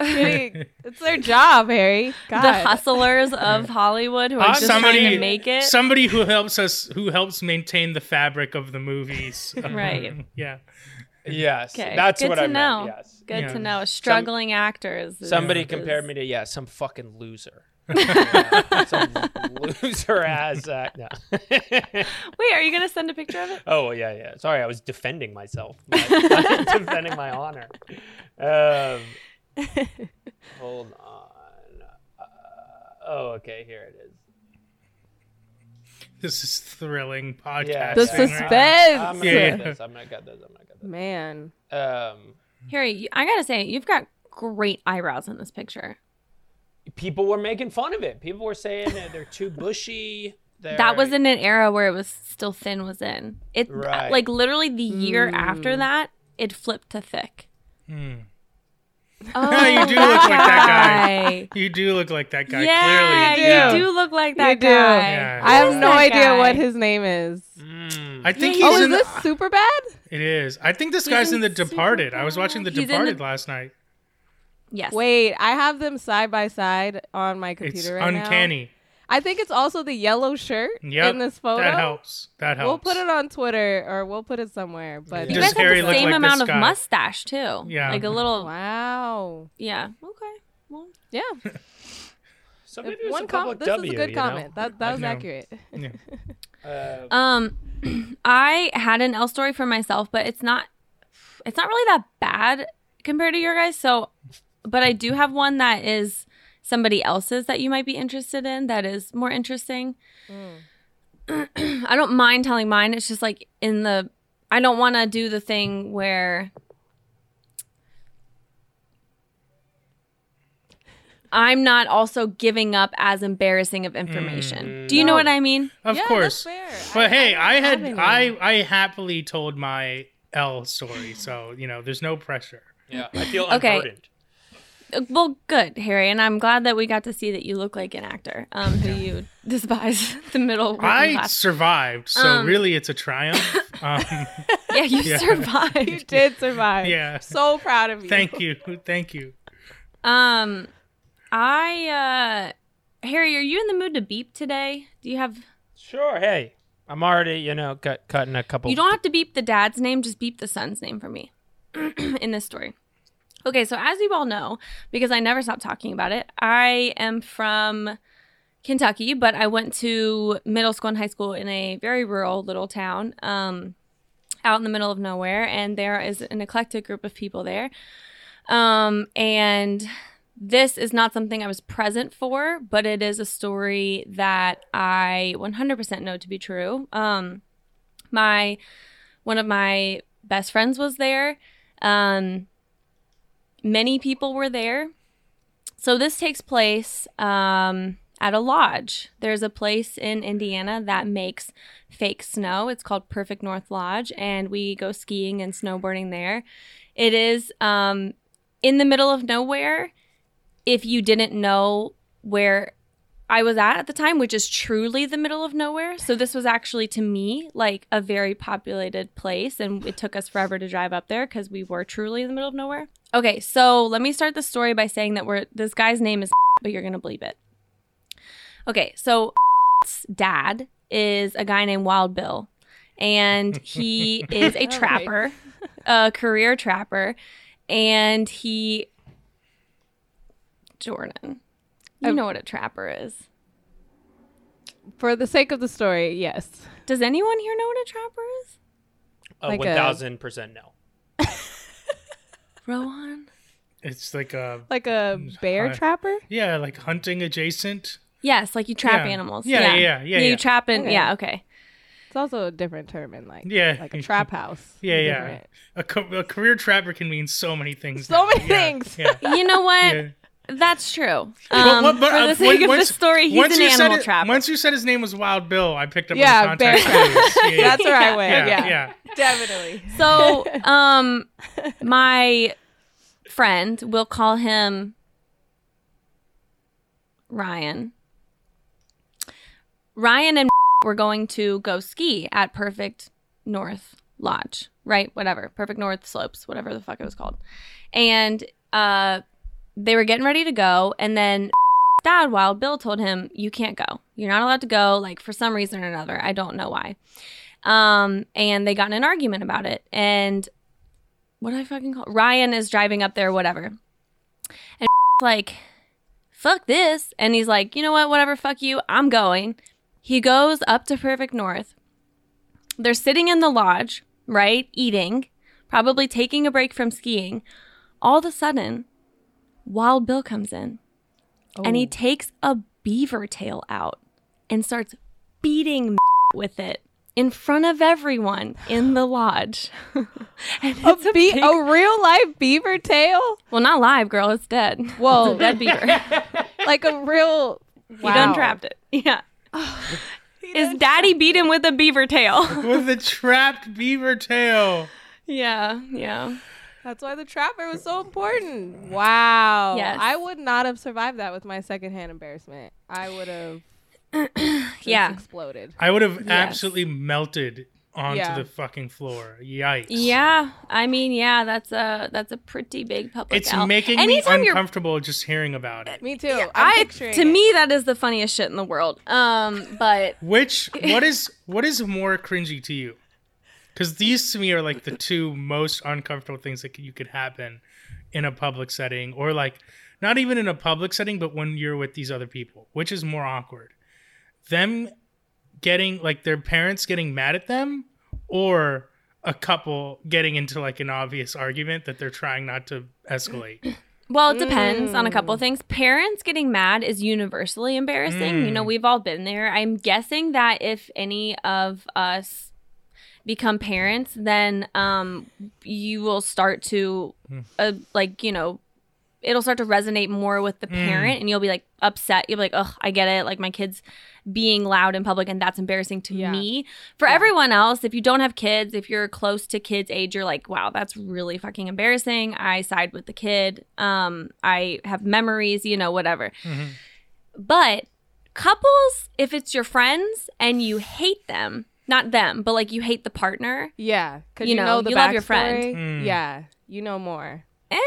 It's their job, Harry. God. the hustlers of Hollywood who are I'm just somebody- trying to make it? Somebody who helps us, who helps maintain the fabric of the movies. Right. yeah. Yes, Okay, that's good what to I know. meant. Yes. Good Yeah. to know. Struggling actors. is- Somebody is- compared me to yeah, some fucking loser. Yeah, some loser ass. Uh, no. Wait, are you gonna send a picture of it? oh yeah, yeah. Sorry, I was defending myself. defending my honor. Um, hold on. Uh, oh, okay. Here it is. This is thrilling podcast. Yeah, The yeah. suspense. I'm gonna Yeah. get this. I'm gonna get this. I'm gonna get this. Man. Um, Harry, I gotta say, you've got great eyebrows in this picture. People were making fun of it. People were saying that they're too bushy. that was in an era where it was still thin was in. It Right. like literally the year after that, it flipped to thick. Hmm. Oh, You do look like that guy. You do look like that guy. yeah, clearly. you do. do look like that You do. guy. Yeah. I have no idea guy? what his name is. Mm. I think Yeah, he's Oh, in. is this Superbad? it is. I think this guy's in The Departed. I was watching The He's Departed the- last night. Yes. Wait, I have them side by side on my computer It's right now. uncanny. I think it's also the yellow shirt Yep. in this photo. That helps. That helps. We'll put it on Twitter or we'll put it somewhere. But You guys have the same like amount this of mustache too. Yeah. Like a little. wow, Yeah. Okay. Well. yeah. So maybe it was one a com- this W, is a good you know? comment. That that was accurate. Yeah. Uh, Um, I had an L story for myself, but it's not. It's not really that bad compared to your guys. So, but I do have one that is somebody else's that you might be interested in. That is more interesting. I don't mind telling mine. It's just like in the. I don't want to do the thing where. I'm not also giving up as embarrassing of information. Mm, do you know what I mean? Of Yeah, course. But I- hey, I I, had have any. I I happily told my L story, so you know, there's no pressure. yeah, I feel Okay. unburdened. Well, good, Harry, and I'm glad that we got to see that you look like an actor um, who you despise the middle working I class. survived, so Um, really it's a triumph. Um, Yeah, you Yeah. You survived. did survive. Yeah. So proud of you. thank you, thank you. Um, I, uh, Harry, are you in the mood to beep today? Do you have? Sure. Hey, I'm already, you know, cut, cutting a couple. You don't have to beep the dad's name; just beep the son's name for me in this story. Okay, so as you all know, because I never stop talking about it, I am from Kentucky, but I went to middle school and high school in a very rural little town, um, out in the middle of nowhere, and there is an eclectic group of people there. Um, and this is not something I was present for, but it is a story that I 100% know to be true. Um, my one of my best friends was there. Um, many people were there. So this takes place um, at a lodge. There's a place in Indiana that makes fake snow. It's called Perfect North Lodge, and we go skiing and snowboarding there. It is um, in the middle of nowhere. If you didn't know where I was at at the time, which is truly the middle of nowhere. So this was actually to me like a very populated place, and it took us forever to drive up there because we were truly in the middle of nowhere. Okay, so let me start the story by saying that we're this guy's name is, but you're gonna believe it. Okay, so dad is a guy named Wild Bill, and he is a right. trapper, a career trapper, and he Jordan. You Um, know what a trapper is. For the sake of the story, yes. Does anyone here know what a trapper is? Uh, like One thousand percent no. Rohan? It's like a Like a bear Hi. trapper? yeah, like hunting adjacent. Yes, like you trap Yeah. animals. Yeah, yeah, yeah, yeah, You yeah. trap in. Okay. Yeah, okay. It's also a different term in like Yeah. like a trap house. Yeah, yeah. A, co- a career trapper can mean so many things. So now. many Yeah, things. Yeah. You know what? Yeah. That's true. Um, what- but, for uh, the sake when- of once- the story, he's an you said animal it- trapper. Once you said his name was Wild Bill, I picked up Yeah, on the context. bear clues. Yeah, yeah. That's where I went. yeah, Yeah, yeah. definitely. So, um, my friend, we'll call him Ryan. Ryan and were going to go ski at Perfect North Lodge, right? Whatever, Perfect North Slopes, whatever the fuck it was called. And uh, they were getting ready to go, and then dad, Wild Bill, told him, "You can't go. You're not allowed to go." Like for some reason or another, I don't know why. Um, and they got in an argument about it. And what do I fucking call Ryan is driving up there, whatever. And like, fuck this. And he's like, you know what, whatever, fuck you, I'm going. He goes up to Perfect North. They're sitting in the lodge, right? Eating, probably taking a break from skiing. All of a sudden, Wild Bill comes in and he oh. takes a beaver tail out and starts beating with it in front of everyone in the lodge. and A, it's a be- big- a real life beaver tail? well, not live, girl. It's dead. Whoa. It's a dead beaver. Like a real He done trapped it. Yeah. Oh, he is daddy beat him with a beaver tail. with a trapped beaver tail. yeah, yeah. That's why the trapper was so important. Wow. Yes. I would not have survived that with my secondhand embarrassment. I would have just Yeah. exploded. I would have Yes. absolutely melted onto Yeah. the fucking floor. Yikes. Yeah, I mean, yeah, that's a that's a pretty big public. It's L. making me Anytime you're uncomfortable just hearing about it. Me too. I'm I to it. me that is the funniest shit in the world. Um, but Which what is what is more cringy to you? Because these to me are like the two most uncomfortable things that you could happen in a public setting, or like not even in a public setting, but when you're with these other people. Which is more awkward? Them getting like their parents getting mad at them, or a couple getting into like an obvious argument that they're trying not to escalate. well, it depends on a couple things. Parents getting mad is universally embarrassing. You know, mm. we've all been there. I'm guessing that if any of us become parents, then um, you will start to uh, like you know. It'll start to resonate more with the parent, and you'll be like upset. You'll be like, oh I get it." Like my kids being loud in public, and that's embarrassing to Yeah. me. For everyone else, if you don't have kids, if you're close to kids' age, you're like, "Wow, that's really fucking embarrassing." I side with the kid. Um, I have memories, you know, whatever. But couples, if it's your friends and you hate them, not them, but like you hate the partner, Yeah, because You you, know, know, the you love your friend. Mm. Yeah, you know more. eh,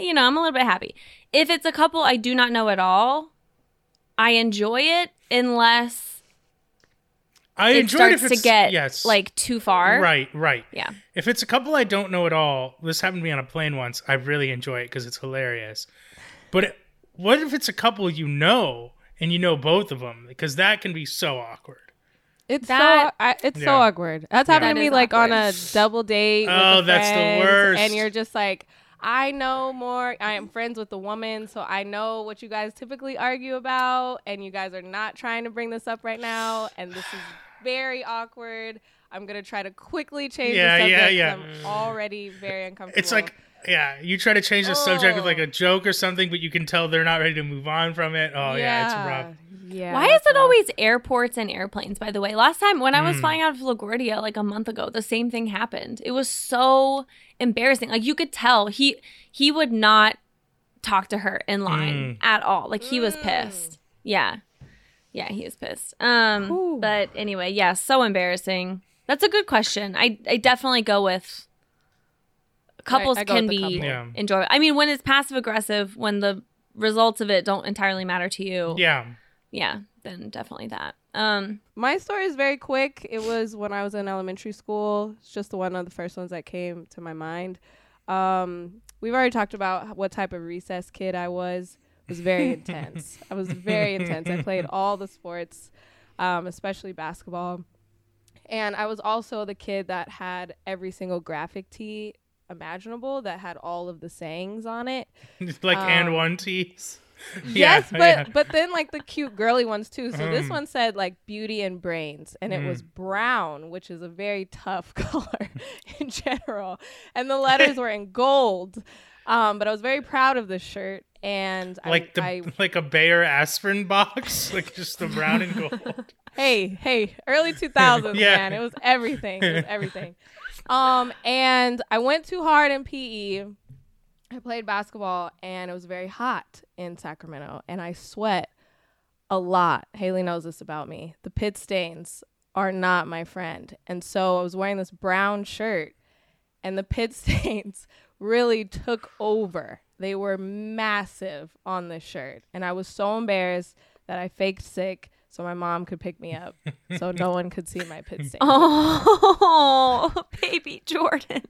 you know, I'm a little bit happy. If it's a couple I do not know at all, I enjoy it unless I enjoy it enjoyed starts if to get yes, like too far. right, right. Yeah. If it's a couple I don't know at all, this happened to me on a plane once. I really enjoy it because it's hilarious. But it, what if it's a couple you know and you know both of them? Because that can be so awkward. It's That- so I, it's Yeah. so awkward. That's happened That to me is like on a double date. Oh, with a that's the worst. And you're just like, I know more. I am friends with the woman, so I know what you guys typically argue about, and you guys are not trying to bring this up right now, and this is very awkward. I'm gonna try to quickly change Yeah, the yeah, subject. 'cause yeah. I'm already very uncomfortable. It's like, yeah, you try to change the subject with Oh. like a joke or something, but you can tell they're not ready to move on from it. Oh, yeah, it's rough. Yeah. Why is it rough. always airports and airplanes, by the way? Last time when I Hmm. was flying out of LaGuardia like a month ago, the same thing happened. It was so embarrassing. Like you could tell he he would not talk to her in line Hmm. at all. Like he was pissed. Yeah. Yeah, he was pissed. Um Whew. but anyway, yeah, so embarrassing. That's a good question. I I definitely go with couples I go can be couple. Yeah. enjoyable. I mean, when it's passive aggressive, when the results of it don't entirely matter to you Yeah. yeah, then definitely that. Um, My story is very quick. It was when I was in elementary school. It's just the one of the first ones that came to my mind. Um, we've already talked about what type of recess kid I was. It was very intense. I was very intense. I played all the sports, um, especially basketball. And I was also the kid that had every single graphic tee imaginable that had all of the sayings on it. like and Um, one tees. Yes, Yeah, but yeah. but then like the cute girly ones too. So this Mm. one said like beauty and brains, and it was brown, which is a very tough color in general. And the letters were in gold. Um, but I was very proud of this shirt, and like the I, I like a Bayer aspirin box, like just the brown and gold. hey hey early 2000s Yeah. man, it was everything. It was everything. Um, and I went too hard in PE. I played basketball and it was very hot in Sacramento and I sweat a lot. Haley knows this about me. The pit stains are not my friend. And so I was wearing this brown shirt and the pit stains really took over. They were massive on this shirt. And I was so embarrassed that I faked sick so my mom could pick me up so no one could see my pit stain. oh, baby Jordan,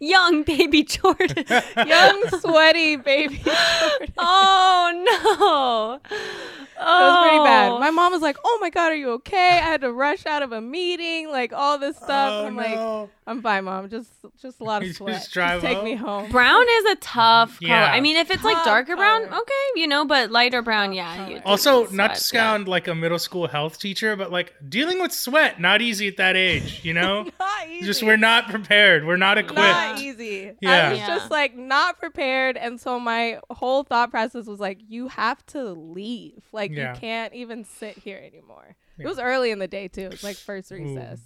young baby Jordan. Young, sweaty baby. Jordan. oh no, It was pretty bad. Oh. My mom was like, "Oh my god, are you okay?" I had to rush out of a meeting, like all this stuff. oh I'm like, "I'm fine, mom. Just, just a lot You of just sweat. drive take home? me home." Brown is a tough color. Yeah. I mean, if it's like Tough darker brown, color. okay, you know, but lighter brown, yeah. you- Also, not to sweat, yeah. sound like a middle school health teacher, but like dealing with sweat, not easy at that age, you know? Not easy. Just we're not prepared. We're not equipped. not easy. Yeah. I was Yeah. just like not prepared, and so my whole thought process was like, "You have to leave. Like Yeah. you can't even sit here anymore." It was early in the day too. It was like first recess.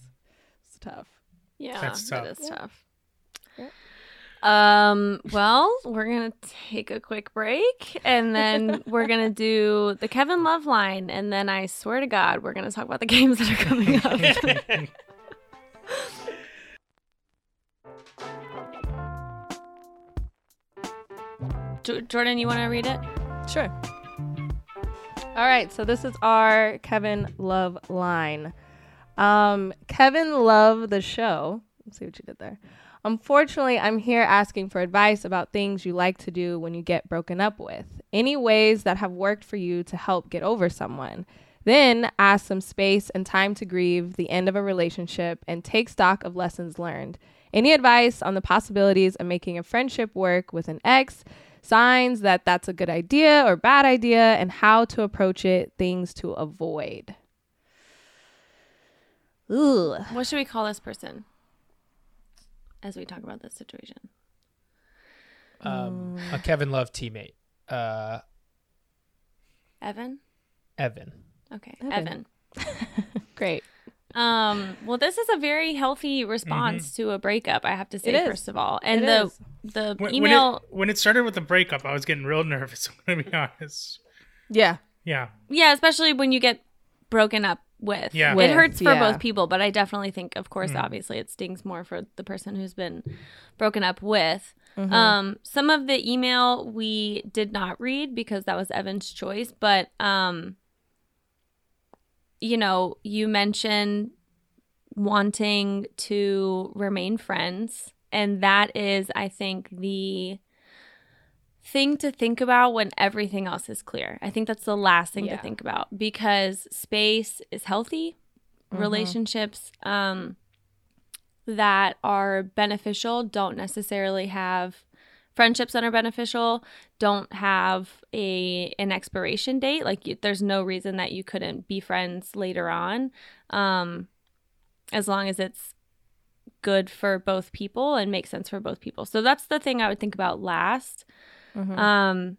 It's tough. Yeah, That's that tough. is tough. Yeah. Um. Well, we're gonna take a quick break, and then we're gonna do the Kevin Love line, and then I swear to God, we're gonna talk about the games that are coming up. Jo- Jordan, you want to read it? Sure. All right, so this is our Kevin Love line. Um, Kevin Love the show. Let's see what you did there. Unfortunately, I'm here asking for advice about things you like to do when you get broken up with. Any ways that have worked for you to help get over someone. Then ask some space and time to grieve the end of a relationship and take stock of lessons learned. Any advice on the possibilities of making a friendship work with an ex, signs that that's a good idea or bad idea, and how to approach it, things to avoid. Ooh. What should we call this person as we talk about this situation? Um, a Kevin Love teammate, uh, Evan. Evan. Okay, Evan. Evan. Great. Um, well, this is a very healthy response to a breakup. I have to say, first of all, and It the is. the when, email. when it, when it started with the breakup, I was getting real nervous. I'm gonna be honest. Yeah. Yeah, yeah, especially when you get broken up with. Yeah. it hurts for yeah. both people, but I definitely think, of course, obviously, it stings more for the person who's been broken up with. Um, some of the email we did not read because that was Evan's choice, but um, you know, you mentioned wanting to remain friends, and that is, I think, the thing to think about when everything else is clear. I think that's the last thing Yeah. to think about because space is healthy. Relationships um, that are beneficial don't necessarily have friendships that are beneficial don't have a an expiration date. Like you, there's no reason that you couldn't be friends later on um as long as it's good for both people and makes sense for both people. So that's the thing i would think about last. Mhm. um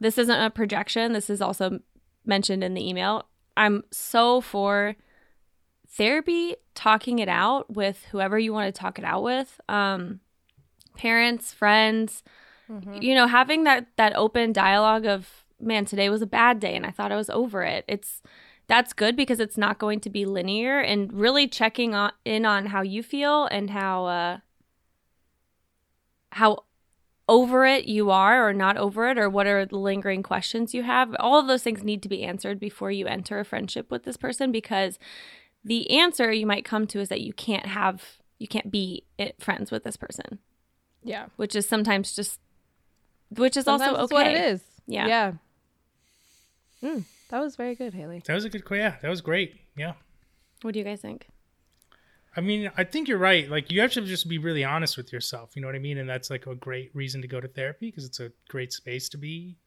this isn't a projection. This is also mentioned in the email. I'm so for therapy talking it out with whoever you want to talk it out with. Um parents friends you know having that that open dialogue of man today was a bad day and i thought i was over it. It's that's good because it's not going to be linear and really checking on, in on how you feel and how uh how over it you are or not over it or what are the lingering questions you have. All of those things need to be answered before you enter a friendship with this person because the answer you might come to is that you can't have you can't be it, friends with this person Yeah. which is sometimes just which is Sometimes also it's okay what it is. Yeah. Yeah. Mm, that was very good, Haley. that was a good. Yeah, that was great. Yeah. what do you guys think I mean, I think you're right. Like, you have to just be really honest with yourself. You know what I mean? And that's like a great reason to go to therapy because it's a great space to be.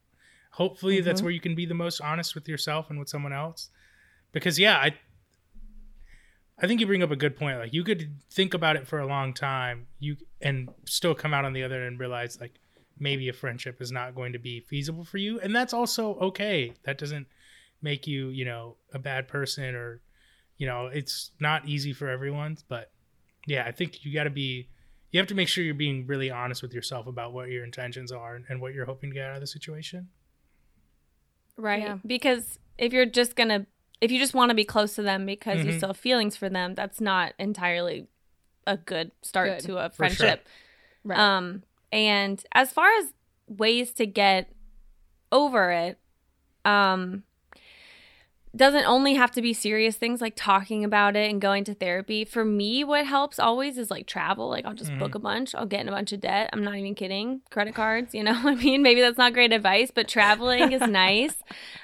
Hopefully, that's where you can be the most honest with yourself and with someone else. Because yeah, I, I think you bring up a good point. Like, you could think about it for a long time, you and still come out on the other end and realize like maybe a friendship is not going to be feasible for you, and that's also okay. That doesn't make you, you know, a bad person or you know it's not easy for everyone but yeah i think you got to be you have to make sure you're being really honest with yourself about what your intentions are and what you're hoping to get out of the situation right Yeah. because if you're just gonna if you just want to be close to them because you Mhm. still have feelings for them that's not entirely a good start Good. to a For sure. friendship Right. um and as far as ways to get over it um doesn't only have to be serious things like talking about it and going to therapy. For me, what helps always is like travel. Like I'll just book a bunch. I'll get in a bunch of debt. I'm not even kidding. Credit cards, you know. I mean, maybe that's not great advice, but traveling is nice.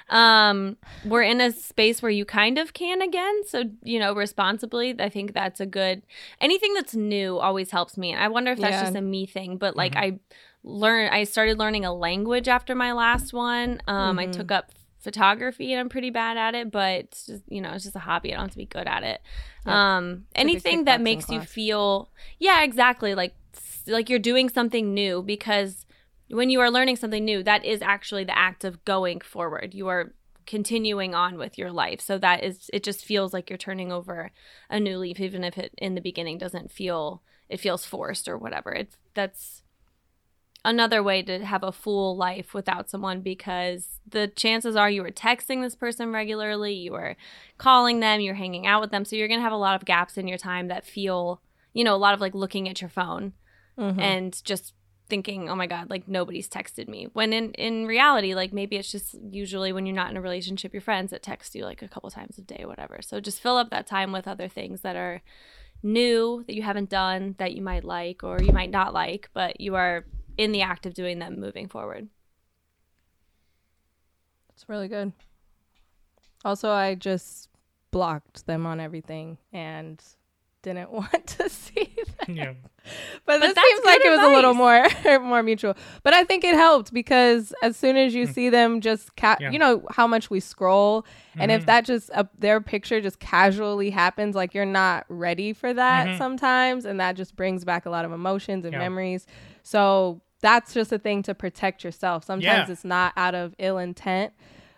Um, we're in a space where you kind of can again, so you know, responsibly. I think that's a good. Anything that's new always helps me. And I wonder if that's Yeah. just a me thing, but like I learn I started learning a language after my last one. Um, I took up photography and I'm pretty bad at it, but it's just you know, it's just a hobby. I don't have to be good at it. Um, anything that makes you feel yeah, exactly. Like like you're doing something new because when you are learning something new, that is actually the act of going forward. You are continuing on with your life. So that is it just feels like you're turning over a new leaf even if it in the beginning doesn't feel it feels forced or whatever. It's that's another way to have a full life without someone because the chances are you were texting this person regularly, you were calling them, you're hanging out with them. So you're going to have a lot of gaps in your time that feel, you know, a lot of like looking at your phone Mhm. and just thinking, "Oh my god, like nobody's texted me." When in in reality, like maybe it's just usually when you're not in a relationship, your friends that text you like a couple times a day, whatever. So just fill up that time with other things that are new that you haven't done that you might like or you might not like, but you are in the act of doing them moving forward. That's really good. Also, I just blocked them on everything and didn't want to see them. Yeah. But, this that's seems like good it was a little more more mutual. But I think it helped because as soon as you see them just ca- Hmm. Yeah. you know how much we scroll and if Mhm. that just uh, their picture just casually happens like you're not ready for that Mhm. sometimes and that just brings back a lot of emotions and Yeah. memories. So that's just a thing to protect yourself. Sometimes Yeah. it's not out of ill intent,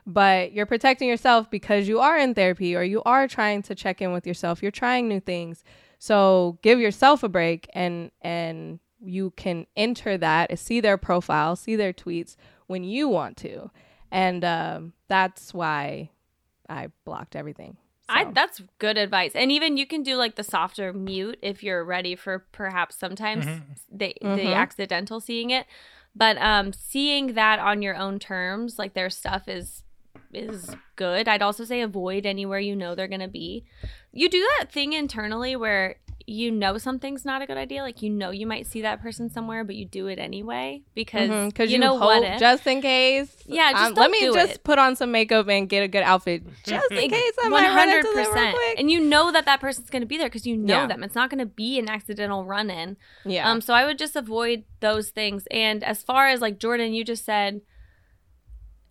but you're protecting yourself because you are in therapy or you are trying to check in with yourself. You're trying new things. So give yourself a break and and you can enter that, see their profile, see their tweets when you want to. And um, that's why I blocked everything. I that's good advice. And even you can do like the softer mute if you're ready for perhaps sometimes Mhm. the Mhm. the accidental seeing it. But um seeing that on your own terms, like their stuff is is good. I'd also say avoid anywhere you know they're going to be. You do that thing internally where you know something's not a good idea, like you know you might see that person somewhere, but you do it anyway because Mhm, 'cause you, know hope what if. just in case. Yeah, just um, don't let me do just it. put on some makeup and get a good outfit just in case I might run into them real quick. And you know that that person's going to be there because you know Yeah. them. It's not going to be an accidental run in. yeah, Um, so I would just avoid those things. And as far as like Jordan, you just said,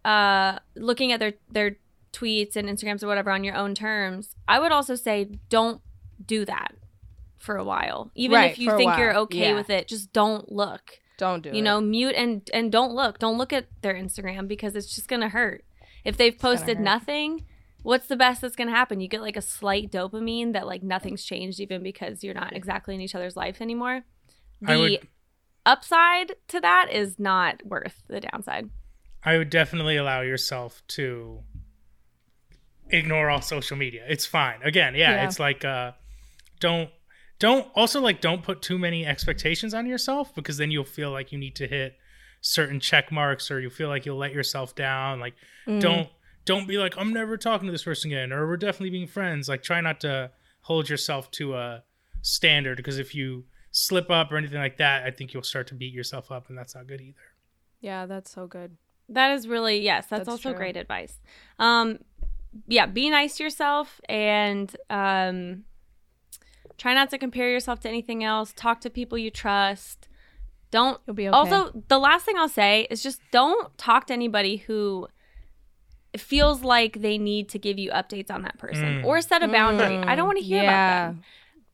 uh, looking at their their tweets and Instagrams or whatever on your own terms, I would also say don't do that for a while. Even Right, if you think you're okay Yeah. with it, just don't look. don't do you it. You know, mute and and don't look. Don't look at their Instagram because it's just gonna hurt. If they've posted nothing, what's the best that's gonna happen? You get like a slight dopamine that like nothing's changed even because you're not exactly in each other's life anymore. The would- upside to that is not worth the downside. I would definitely allow yourself to ignore all social media. It's fine. Again, yeah, Yeah. it's like uh don't don't also like don't put too many expectations on yourself because then you'll feel like you need to hit certain check marks or you feel like you'll let yourself down. Like Mm. don't don't be like I'm never talking to this person again or we're definitely being friends. Like try not to hold yourself to a standard because if you slip up or anything like that, I think you'll start to beat yourself up and that's not good either. Yeah, that's so good. That is really yes, that's, That's also true. great advice. Um yeah, be nice to yourself and um try not to compare yourself to anything else. Talk to people you trust. Don't You'll be okay. Also, the last thing I'll say is just don't talk to anybody who feels like they need to give you updates on that person Mm. or set a boundary. I don't want to hear yeah. about them.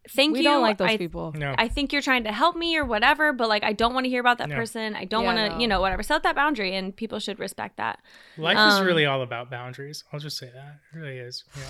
Thank we you. don't like those I, people. No. I think you're trying to help me or whatever, but like I don't want to hear about that No. person. I don't Yeah, want to, no. you know, whatever. Set that boundary and people should respect that. Life is Um, really all about boundaries. I'll just say that. It really is. Yeah.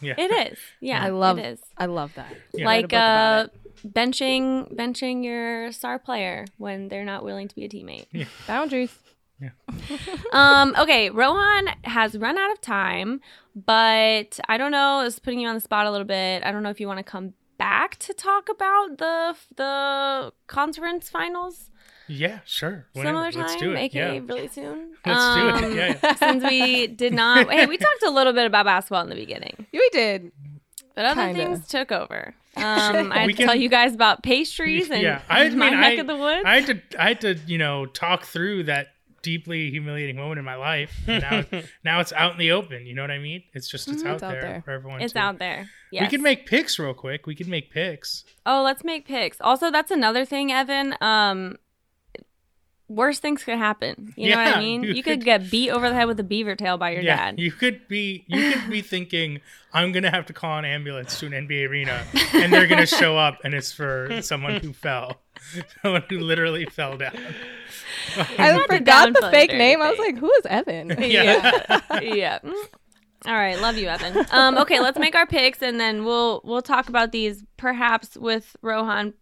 Yeah. It is. Yeah. I love it is. I love that. Yeah. Like uh benching benching your star player when they're not willing to be a teammate. it. boundaries. Yeah. um, okay, Rohan has run out of time, but I don't know. It's putting you on the spot a little bit. I don't know if you want to come back to talk about the the conference finals Yeah, sure. some Whenever. other time, Let's do it. aka Yeah. really soon. Let's do Um, it. Yeah, yeah. Since we did not, hey, we talked a little bit about basketball in the beginning, We did. but other Kinda. things took over. Um, I had We to can- tell you guys about pastries and yeah, I my mean, neck I, of the woods. I had to, I had to, you know, talk through that deeply humiliating moment in my life. Now, now it's out in the open. You know what I mean? It's just it's, Mhm. out, It's out there, there. for everyone. it's to- out there. Yes. We can make picks real quick. We can make picks. Oh, let's make picks. Also, that's another thing, Evan. Um, worse things could happen. You know what I mean? you You, could could- get beat over the head with a beaver tail by your yeah, dad. you could be you could be thinking I'm gonna have to call an ambulance to an NBA arena, and they're gonna show up, and it's for someone who fell, someone who literally fell down. I Not to forgot the fake it or name. I was like, who is Evan? yeah. yeah. Mm. All right, love you, Evan. Um, okay, let's make our picks, and then we'll we'll talk about these perhaps with Rohan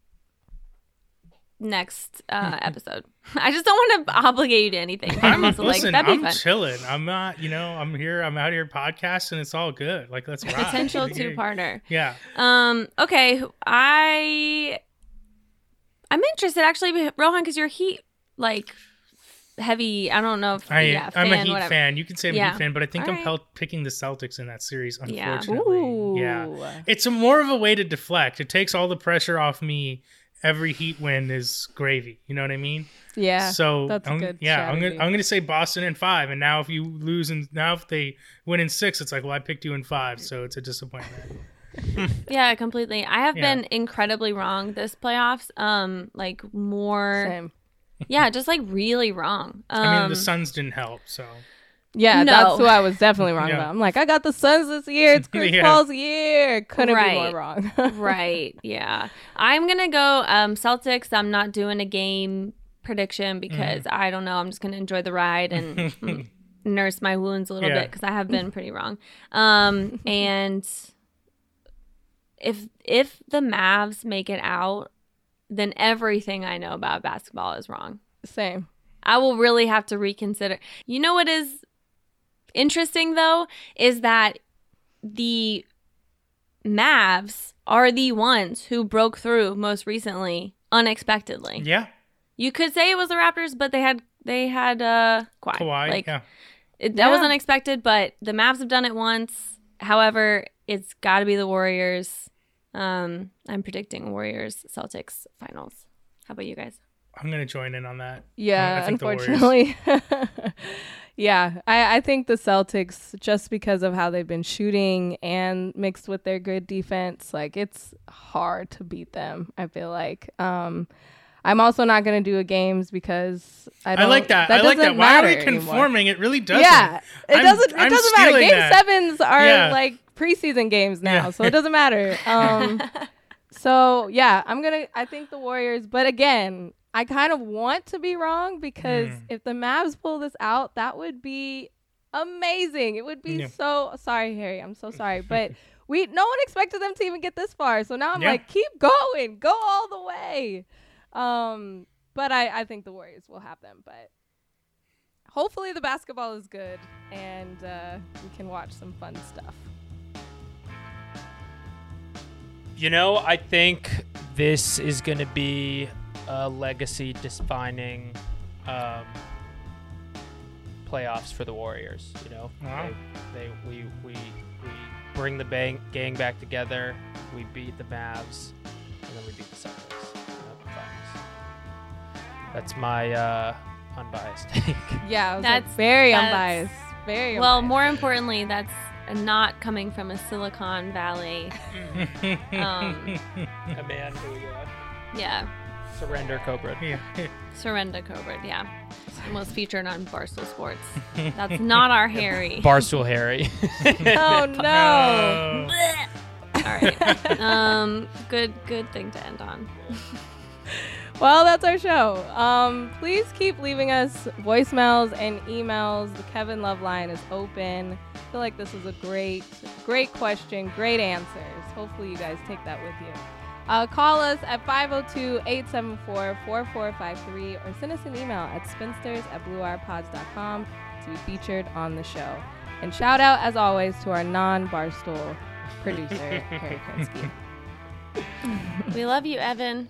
next uh, episode. I just don't want to obligate you to anything. I'm So, listen. that'd I'm fun. chilling. I'm not. You know. I'm here. I'm out here podcasting. It's all good. Like let's ride. Potential two partner. Yeah. Um. Okay. I. I'm interested actually, Rohan, because you're heat like heavy. I don't know if I, yeah, I'm a Heat whatever. fan. You can say I'm a Heat fan, but I think All I'm right. picking the Celtics in that series. Unfortunately, Ooh. yeah. It's a more of a way to deflect. It takes all the pressure off me. Every Heat win is gravy. You know what I mean? Yeah. So that's a I'm, good yeah, I'm gonna. I'm gonna say Boston in five, and now if you lose and now if they win in six, it's like well I picked you in five, so it's a disappointment. Yeah, completely. I have Yeah. been incredibly wrong this playoffs. Um, like more. Same. Yeah, just like really wrong. Um, I mean the Suns didn't help, so Yeah, No. that's who I was definitely wrong Yeah. about. I'm like, I got the Suns this year. It's Chris Yeah. Paul's year. Couldn't Right. be more wrong. right. Yeah. I'm going to go um, Celtics. I'm not doing a game prediction because Mm-hmm. I don't know. I'm just going to enjoy the ride and mm, nurse my wounds a little Yeah. bit because I have been pretty wrong. Um, and if if the Mavs make it out, then everything I know about basketball is wrong. Same. I will really have to reconsider. You know what is interesting though is that the Mavs are the ones who broke through most recently unexpectedly. yeah, You could say it was the Raptors, but they had they had uh Kawhi. Kawhi, Like yeah, it, that was unexpected, but the Mavs have done it once. However, it's got to be the Warriors. Um, I'm predicting Warriors Celtics finals. How about you guys? I'm gonna join in on that. Yeah, I think the Warriors. unfortunately. yeah, I, I think the Celtics, just because of how they've been shooting and mixed with their good defense, like it's hard to beat them. I feel like. Um, I'm also not going to do a games because I I, don't. like that. I like doesn't that. Why are we matter anymore. conforming? It really doesn't. Yeah, it I'm- doesn't. It I'm doesn't matter. Game that. sevens are Yeah. like preseason games now, Yeah. so it doesn't matter. Um, so yeah, I'm gonna. I think the Warriors, but again, I kind of want to be wrong because Mm. if the Mavs pull this out, that would be amazing. It would be Yeah. so. Sorry, Harry. I'm so sorry, but. We no one expected them to even get this far, so now I'm Yeah. like, keep going, go all the way. Um, but I, I think the Warriors will have them. But hopefully the basketball is good and uh, we can watch some fun stuff. You know, I think this is going to be a legacy defining um, playoffs for the Warriors. You know, Wow. they, they we we we bring the bang, gang back together. We beat the Mavs, and then we beat the Celtics. in the finals. That's my uh, unbiased take. Yeah, I was like, That's- very that's- unbiased. Very Well, unbiased. more importantly, that's not coming from a Silicon Valley. Um, a man who uh, Yeah, surrender Cobra. Yeah. Surrender Cobra. Yeah, and was featured on Barstool Sports. That's not our Harry. Barstool Harry. Oh no! Oh. All right. Um. Good. Good thing to end on. Well, that's our show. Um, please keep leaving us voicemails and emails. The Kevin Love line is open. I feel like this was a great, great question, great answers. Hopefully, you guys take that with you. Uh, call us at 502-874-4453 or send us an email at spinsters at bluewirepods.com to be featured on the show. And shout out, as always, to our non-barstool producer, Harry Krinsky. We love you, Evan.